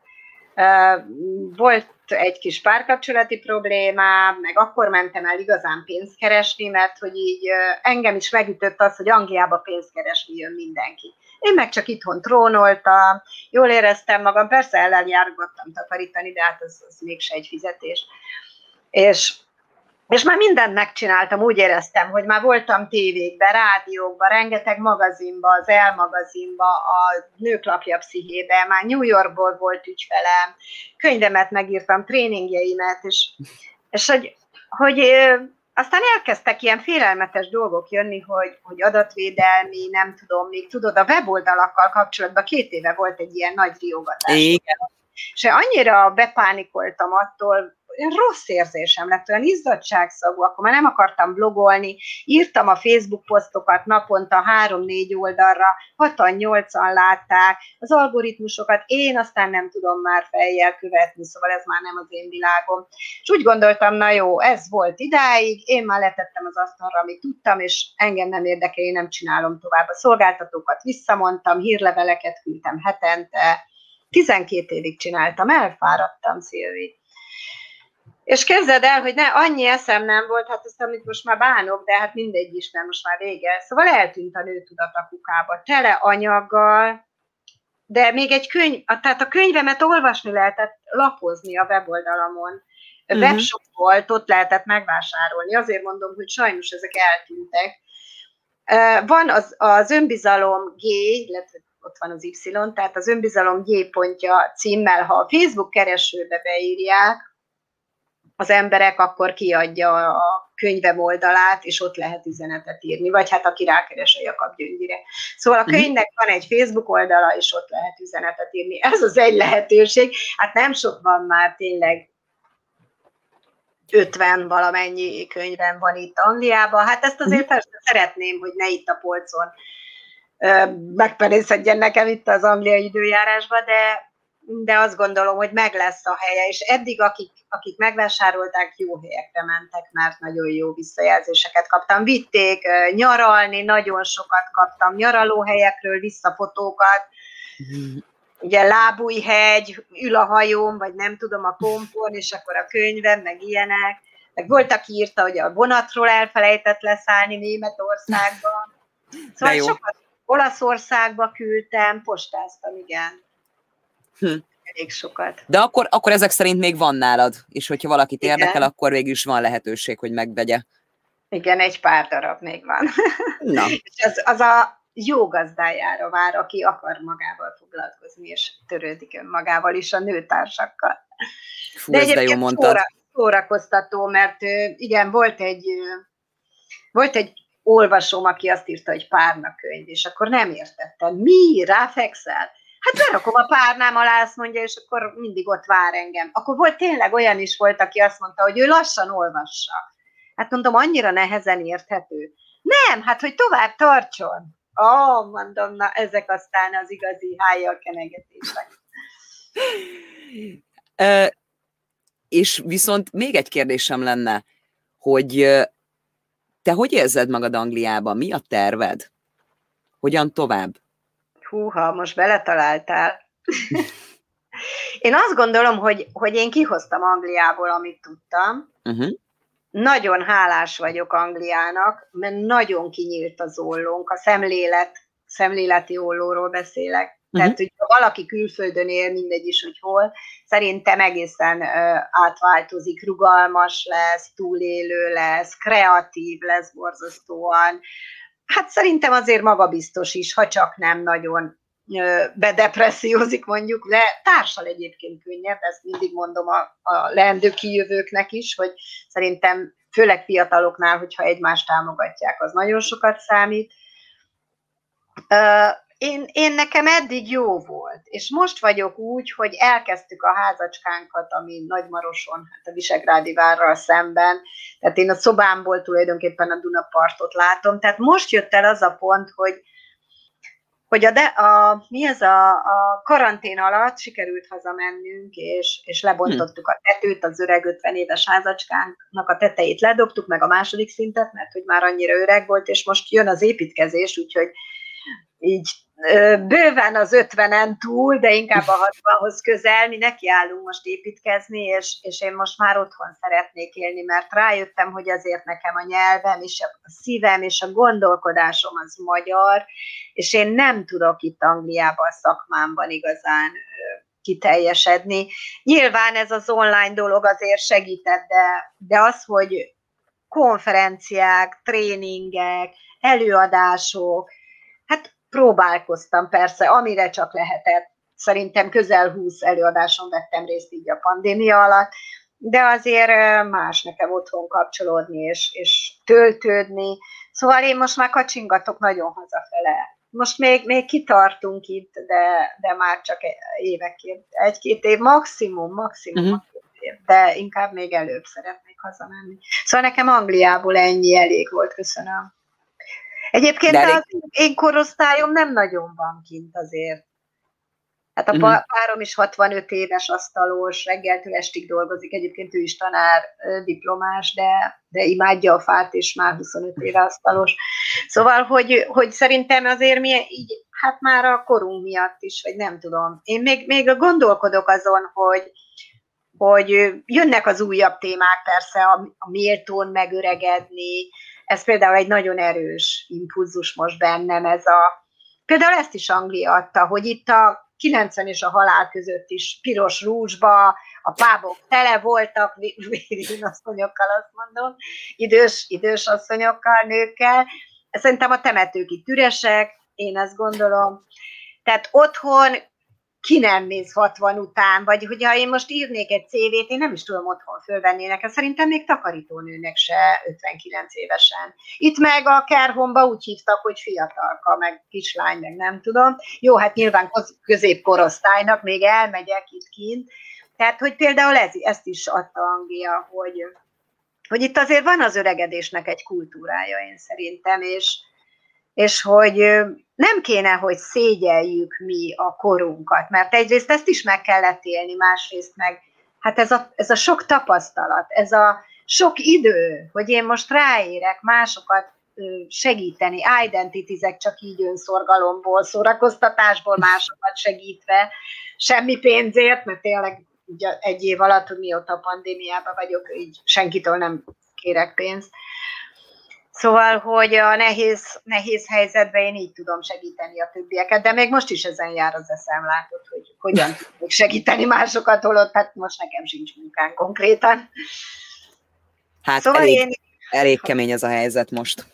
Volt egy kis párkapcsolati problémám, meg akkor mentem el igazán pénzt keresni, mert hogy így engem is megütött az, hogy Angliába pénzt keresni jön mindenki. Én meg csak itthon trónoltam, jól éreztem magam, persze ellenjárgattam takarítani, de hát az, az mégse egy fizetés. És és már mindent megcsináltam, úgy éreztem, hogy már voltam tévékben, rádiókban, rengeteg magazinban, az El magazinban, a nőklapja pszichébe, már New Yorkból volt ügyfelem, könyvemet megírtam, tréningjeimet, és, és hogy, hogy aztán elkezdtek ilyen félelmetes dolgok jönni, hogy, hogy adatvédelmi, nem tudom, még tudod, a weboldalakkal kapcsolatban két éve volt egy ilyen nagy riogatás. Igen. És annyira bepánikoltam attól, olyan rossz érzésem lett, olyan izzadságszagú, akkor már nem akartam blogolni, írtam a Facebook posztokat naponta három-négy oldalra, hatan-nyolcan látták, az algoritmusokat én aztán nem tudom már fejjel követni, szóval ez már nem az én világom. És úgy gondoltam, na jó, ez volt idáig, én már letettem az asztalra, amit tudtam, és engem nem érdekel, én nem csinálom tovább. A szolgáltatókat visszamondtam, hírleveleket küldtem hetente, 12 évig csináltam, elfáradtam, Szilvi. És képzeld el, hogy ne, annyi eszem nem volt, hát azt, amit most már bánok, de hát mindegy is, mert most már vége. Szóval eltűnt a nőtudat a kukába, tele anyaggal, de még egy könyv, tehát a könyvemet olvasni lehetett lapozni a weboldalamon. Uh-huh. Webshop volt, ott lehetett megvásárolni. Azért mondom, hogy sajnos ezek eltűntek. Van az, az önbizalom G, illetve ott van az Y, tehát az önbizalom G pontja címmel, ha a Facebook keresőbe beírják, az emberek, akkor kiadja a könyvem oldalát, és ott lehet üzenetet írni, vagy hát aki rákeres a Jakab Gyöngyire. Szóval a mhm. könyvnek van egy Facebook oldala, és ott lehet üzenetet írni. Ez az egy lehetőség. Hát nem sok van már tényleg 50 valamennyi könyvem van itt Angliában. Hát ezt azért mhm. persze szeretném, hogy ne itt a polcon megpenészedjen nekem itt az angliai időjárásba, de de azt gondolom, hogy meg lesz a helye, és eddig, akik, akik megvásárolták, jó helyekre mentek, mert nagyon jó visszajelzéseket kaptam. Vitték nyaralni, nagyon sokat kaptam nyaralóhelyekről visszafotókat, ugye Lábújhegy, ül a hajóm, vagy nem tudom, a pompon, és akkor a könyvem, meg ilyenek. Meg volt, aki írta, hogy a vonatról elfelejtett leszállni Németországban. Szóval sokat Olaszországba küldtem, postáztam, igen. Hm. Elég sokat. De akkor, akkor ezek szerint még van nálad, és hogyha valakit Igen. érdekel, akkor végül is van lehetőség, hogy megvegye. Igen, egy pár darab még van. Na. és az, az a jó gazdájára vár, aki akar magával foglalkozni, és törődik önmagával is a nőtársakkal. Fú, de ezt de jó mondtad. Szóra, szórakoztató, mert igen, volt egy, volt egy olvasóm, aki azt írta, hogy párna könyv, és akkor nem értettem. Mi? Ráfekszel? Hát berakom a párnám alá, azt mondja, és akkor mindig ott vár engem. Akkor volt tényleg olyan is volt, aki azt mondta, hogy ő lassan olvassa. Hát mondom, annyira nehezen érthető. Nem, hát hogy tovább tartson. Ó, oh, mondom, na ezek aztán az igazi hájjal kenegetések. E, és viszont még egy kérdésem lenne, hogy te hogy érzed magad Angliában? Mi a terved? Hogyan tovább? Húha, most beletaláltál. én azt gondolom, hogy, hogy én kihoztam Angliából, amit tudtam. Uh-huh. Nagyon hálás vagyok Angliának, mert nagyon kinyílt az ollónk, a szemlélet, szemléleti ollóról beszélek. Uh-huh. Tehát, hogy ha valaki külföldön él, mindegy is, hogy hol, szerintem egészen ö, átváltozik, rugalmas lesz, túlélő lesz, kreatív lesz borzasztóan, hát szerintem azért magabiztos is, ha csak nem nagyon bedepressziózik mondjuk, de társal egyébként könnyebb, ezt mindig mondom a, a leendő kijövőknek is, hogy szerintem főleg fiataloknál, hogyha egymást támogatják, az nagyon sokat számít én, én nekem eddig jó volt, és most vagyok úgy, hogy elkezdtük a házacskánkat, ami Nagymaroson, hát a Visegrádi várral szemben, tehát én a szobámból tulajdonképpen a Dunapartot látom, tehát most jött el az a pont, hogy hogy a, de, a, mi ez a, a karantén alatt sikerült hazamennünk, és, és lebontottuk a tetőt, az öreg 50 éves házacskánknak a tetejét ledobtuk, meg a második szintet, mert hogy már annyira öreg volt, és most jön az építkezés, úgyhogy így bőven az ötvenen túl, de inkább a hatvanhoz közel, mi nekiállunk most építkezni, és, és én most már otthon szeretnék élni, mert rájöttem, hogy azért nekem a nyelvem, és a szívem, és a gondolkodásom az magyar, és én nem tudok itt Angliában a szakmámban igazán kiteljesedni. Nyilván ez az online dolog azért segített, de, de az, hogy konferenciák, tréningek, előadások, hát próbálkoztam persze, amire csak lehetett. Szerintem közel 20 előadáson vettem részt így a pandémia alatt, de azért más nekem otthon kapcsolódni és, és töltődni. Szóval én most már kacsingatok nagyon hazafele. Most még, még kitartunk itt, de, de már csak évekért, egy-két év, maximum, maximum, uh-huh. de inkább még előbb szeretnék hazamenni. Szóval nekem Angliából ennyi elég volt, köszönöm. Egyébként elég... az én korosztályom nem nagyon van kint azért. Hát a uh-huh. párom is 65 éves asztalos, reggeltől estig dolgozik, egyébként ő is tanár, diplomás, de, de imádja a fát, és már 25 éve asztalos. Szóval, hogy, hogy szerintem azért mi így, hát már a korunk miatt is, vagy nem tudom. Én még, még gondolkodok azon, hogy, hogy jönnek az újabb témák persze, a, a méltón megöregedni, ez például egy nagyon erős impulzus most bennem, ez a, például ezt is Anglia adta, hogy itt a 90 és a halál között is piros rúzsba, a pábok tele voltak, asszonyokkal azt mondom, idős, idős asszonyokkal, nőkkel. Szerintem a temetők itt üresek, én ezt gondolom. Tehát otthon ki nem néz 60 után, vagy hogyha én most írnék egy CV-t, én nem is tudom otthon fölvenni nekem, szerintem még takarítónőnek se 59 évesen. Itt meg a Kerhomba úgy hívtak, hogy fiatalka, meg kislány, meg nem tudom. Jó, hát nyilván középkorosztálynak még elmegyek itt kint, tehát, hogy például ez, ezt is adta Anglia, hogy, hogy itt azért van az öregedésnek egy kultúrája, én szerintem, és, és hogy nem kéne, hogy szégyeljük mi a korunkat, mert egyrészt ezt is meg kellett élni, másrészt meg, hát ez a, ez a sok tapasztalat, ez a sok idő, hogy én most ráérek másokat segíteni, identitizek csak így önszorgalomból, szórakoztatásból másokat segítve, semmi pénzért, mert tényleg ugye egy év alatt, mióta a pandémiában vagyok, így senkitől nem kérek pénzt. Szóval, hogy a nehéz, nehéz helyzetben én így tudom segíteni a többieket, de még most is ezen jár az eszem, látod, hogy hogyan tudok segíteni másokat, holott hát most nekem sincs munkán konkrétan. Hát szóval elég, én... elég kemény ez a helyzet most.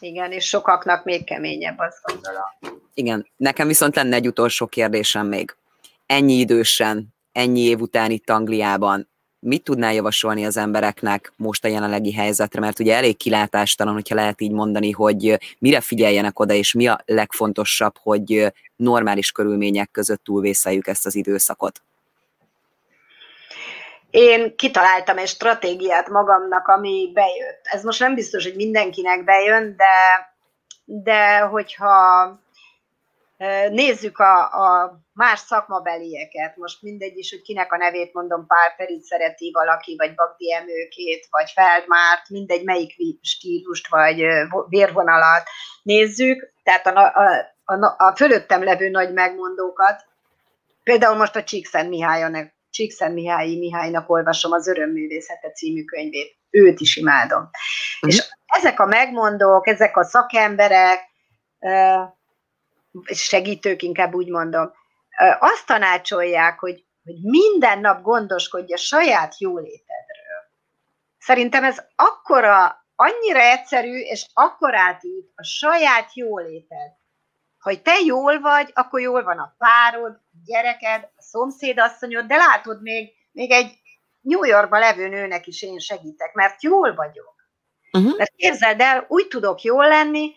Igen, és sokaknak még keményebb, azt gondolom. Igen, nekem viszont lenne egy utolsó kérdésem még. Ennyi idősen ennyi év után itt Angliában, mit tudnál javasolni az embereknek most a jelenlegi helyzetre, mert ugye elég kilátástalan, hogyha lehet így mondani, hogy mire figyeljenek oda, és mi a legfontosabb, hogy normális körülmények között túlvészeljük ezt az időszakot. Én kitaláltam egy stratégiát magamnak, ami bejött. Ez most nem biztos, hogy mindenkinek bejön, de, de hogyha Nézzük a, a más szakmabelieket, most mindegy is, hogy kinek a nevét mondom, Pál Ferit szereti valaki, vagy Bagdi Emőkét, vagy Feldmárt, mindegy, melyik stílust, vagy vérvonalat nézzük, tehát a, a, a, a fölöttem levő nagy megmondókat, például most a Csíkszent Mihálynak, Csíkszent Mihályi Mihálynak olvasom az Örömművészete című könyvét, őt is imádom. Uh-huh. És ezek a megmondók, ezek a szakemberek, segítők, inkább úgy mondom, azt tanácsolják, hogy, hogy minden nap gondoskodj a saját jólétedről. Szerintem ez akkora, annyira egyszerű, és akkor átít a saját jóléted. Hogy te jól vagy, akkor jól van a párod, a gyereked, a szomszédasszonyod, de látod, még, még egy New Yorkban levő nőnek is én segítek, mert jól vagyok. Uh-huh. Mert képzeld el, úgy tudok jól lenni,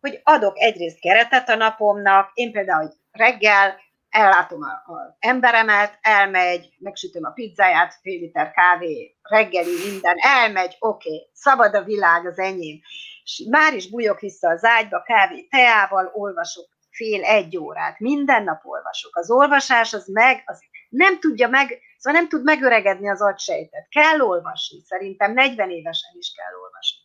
hogy adok egyrészt keretet a napomnak, én például reggel ellátom az emberemet, elmegy, megsütöm a pizzáját, fél liter kávé, reggeli, minden, elmegy, oké, okay, szabad a világ, az enyém. És már is bújok vissza az ágyba, kávé, teával, olvasok fél egy órát, minden nap olvasok. Az olvasás az meg, az nem tudja meg, szóval nem tud megöregedni az agysejtet. Kell olvasni, szerintem 40 évesen is kell olvasni.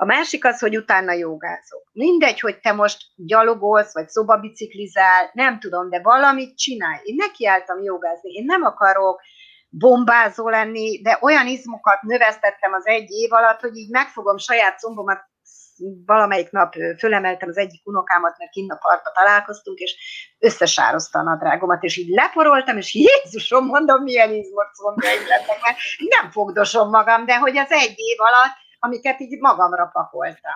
A másik az, hogy utána jogázok. Mindegy, hogy te most gyalogolsz, vagy szobabiciklizál, nem tudom, de valamit csinálj. Én nekiálltam jogázni, én nem akarok bombázó lenni, de olyan izmokat növesztettem az egy év alatt, hogy így megfogom saját szombomat, valamelyik nap fölemeltem az egyik unokámat, mert kinn a parkba találkoztunk, és összesározta a nadrágomat, és így leporoltam, és Jézusom, mondom, milyen izmot szombjaim lettek, mert nem fogdosom magam, de hogy az egy év alatt amiket így magamra pakoltam.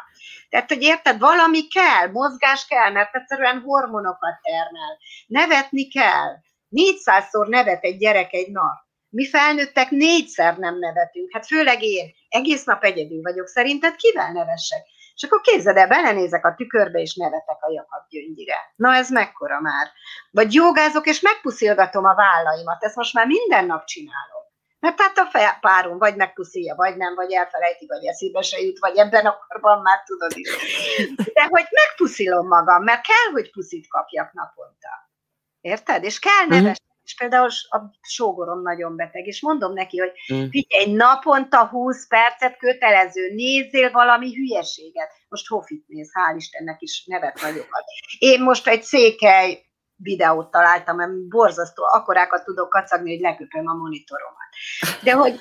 Tehát, hogy érted, valami kell, mozgás kell, mert egyszerűen hormonokat termel. Nevetni kell. 400-szor nevet egy gyerek egy nap. Mi felnőttek négyszer nem nevetünk. Hát főleg én. Egész nap egyedül vagyok. Szerinted kivel nevessek? És akkor képzeld el, belenézek a tükörbe, és nevetek a Jakab gyöngyire. Na ez mekkora már? Vagy jogázok, és megpuszilgatom a vállaimat. Ezt most már minden nap csinálom. Mert hát a párom vagy megpuszilja, vagy nem, vagy elfelejti, vagy eszébe se jut, vagy ebben a korban már tudod is. De hogy megpuszilom magam, mert kell, hogy puszit kapjak naponta. Érted? És kell neves. Uh-huh. És például a sógorom nagyon beteg, és mondom neki, hogy uh-huh. figyelj, naponta 20 percet kötelező, nézzél valami hülyeséget. Most Hofit néz, hál' Istennek is nevet nagyokat. Én most egy székely videót találtam, mert borzasztó, akkorákat tudok kacagni, hogy leköpöm a monitoromat. De hogy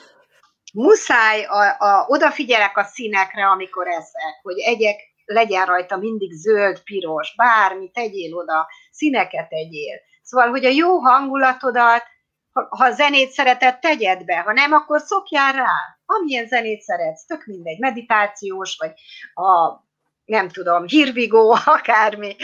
muszáj, a, a, odafigyelek a színekre, amikor eszek, hogy egyek legyen rajta mindig zöld, piros, bármi, tegyél oda, színeket tegyél. Szóval, hogy a jó hangulatodat, ha, ha zenét szereted, tegyed be, ha nem, akkor szokjál rá. Amilyen zenét szeretsz, tök mindegy, meditációs, vagy a nem tudom, hírvigó, akármi.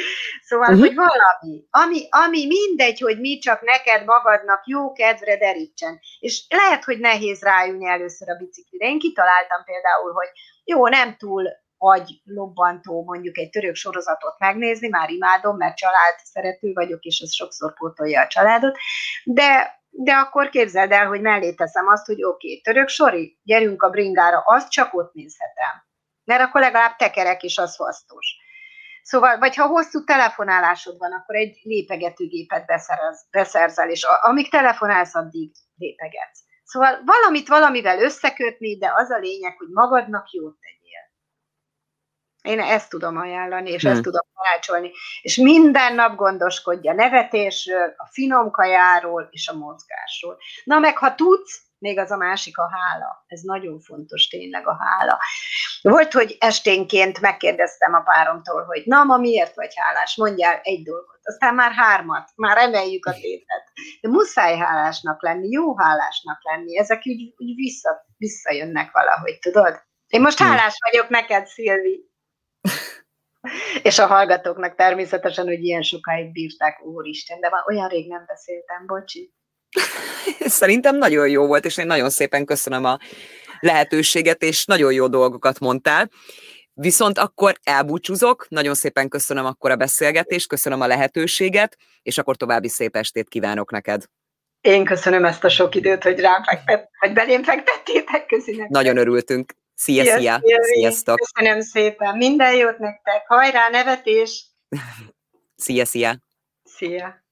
Szóval, uh-huh. hogy valami, ami, ami mindegy, hogy mi csak neked magadnak jó kedvre derítsen. És lehet, hogy nehéz rájönni először a biciklire. Én kitaláltam például, hogy jó, nem túl agy lobbantó mondjuk egy török sorozatot megnézni, már imádom, mert család szerető vagyok, és az sokszor pótolja a családot, de de akkor képzeld el, hogy mellé teszem azt, hogy oké, okay, török sori, gyerünk a bringára, azt csak ott nézhetem mert akkor legalább tekerek is az hasznos. Szóval, vagy ha hosszú telefonálásod van, akkor egy lépegetőgépet beszerez, beszerzel, és amíg telefonálsz, addig lépegetsz. Szóval valamit valamivel összekötni, de az a lényeg, hogy magadnak jót tegyél. Én ezt tudom ajánlani, és hmm. ezt tudom tanácsolni. És minden nap gondoskodja nevetésről, a finom kajáról és a mozgásról. Na meg ha tudsz, még az a másik a hála. Ez nagyon fontos tényleg a hála. Volt, hogy esténként megkérdeztem a páromtól, hogy na, ma miért vagy hálás? Mondjál egy dolgot. Aztán már hármat, már emeljük a tétet. De muszáj hálásnak lenni, jó hálásnak lenni. Ezek úgy, úgy vissza, visszajönnek valahogy, tudod? Én most hálás vagyok neked, Szilvi. És a hallgatóknak természetesen, hogy ilyen sokáig bírták, úristen, de már olyan rég nem beszéltem, bocsi. Szerintem nagyon jó volt, és én nagyon szépen köszönöm a lehetőséget, és nagyon jó dolgokat mondtál. Viszont akkor elbúcsúzok, nagyon szépen köszönöm akkor a beszélgetést, köszönöm a lehetőséget, és akkor további szép estét kívánok neked. Én köszönöm ezt a sok időt, hogy rám fektet, hogy belém fektettétek közének. Nagyon örültünk. Szia, szia, szia. Sziasztok. Köszönöm szépen. Minden jót nektek. Hajrá, nevetés. szia, szia. Szia.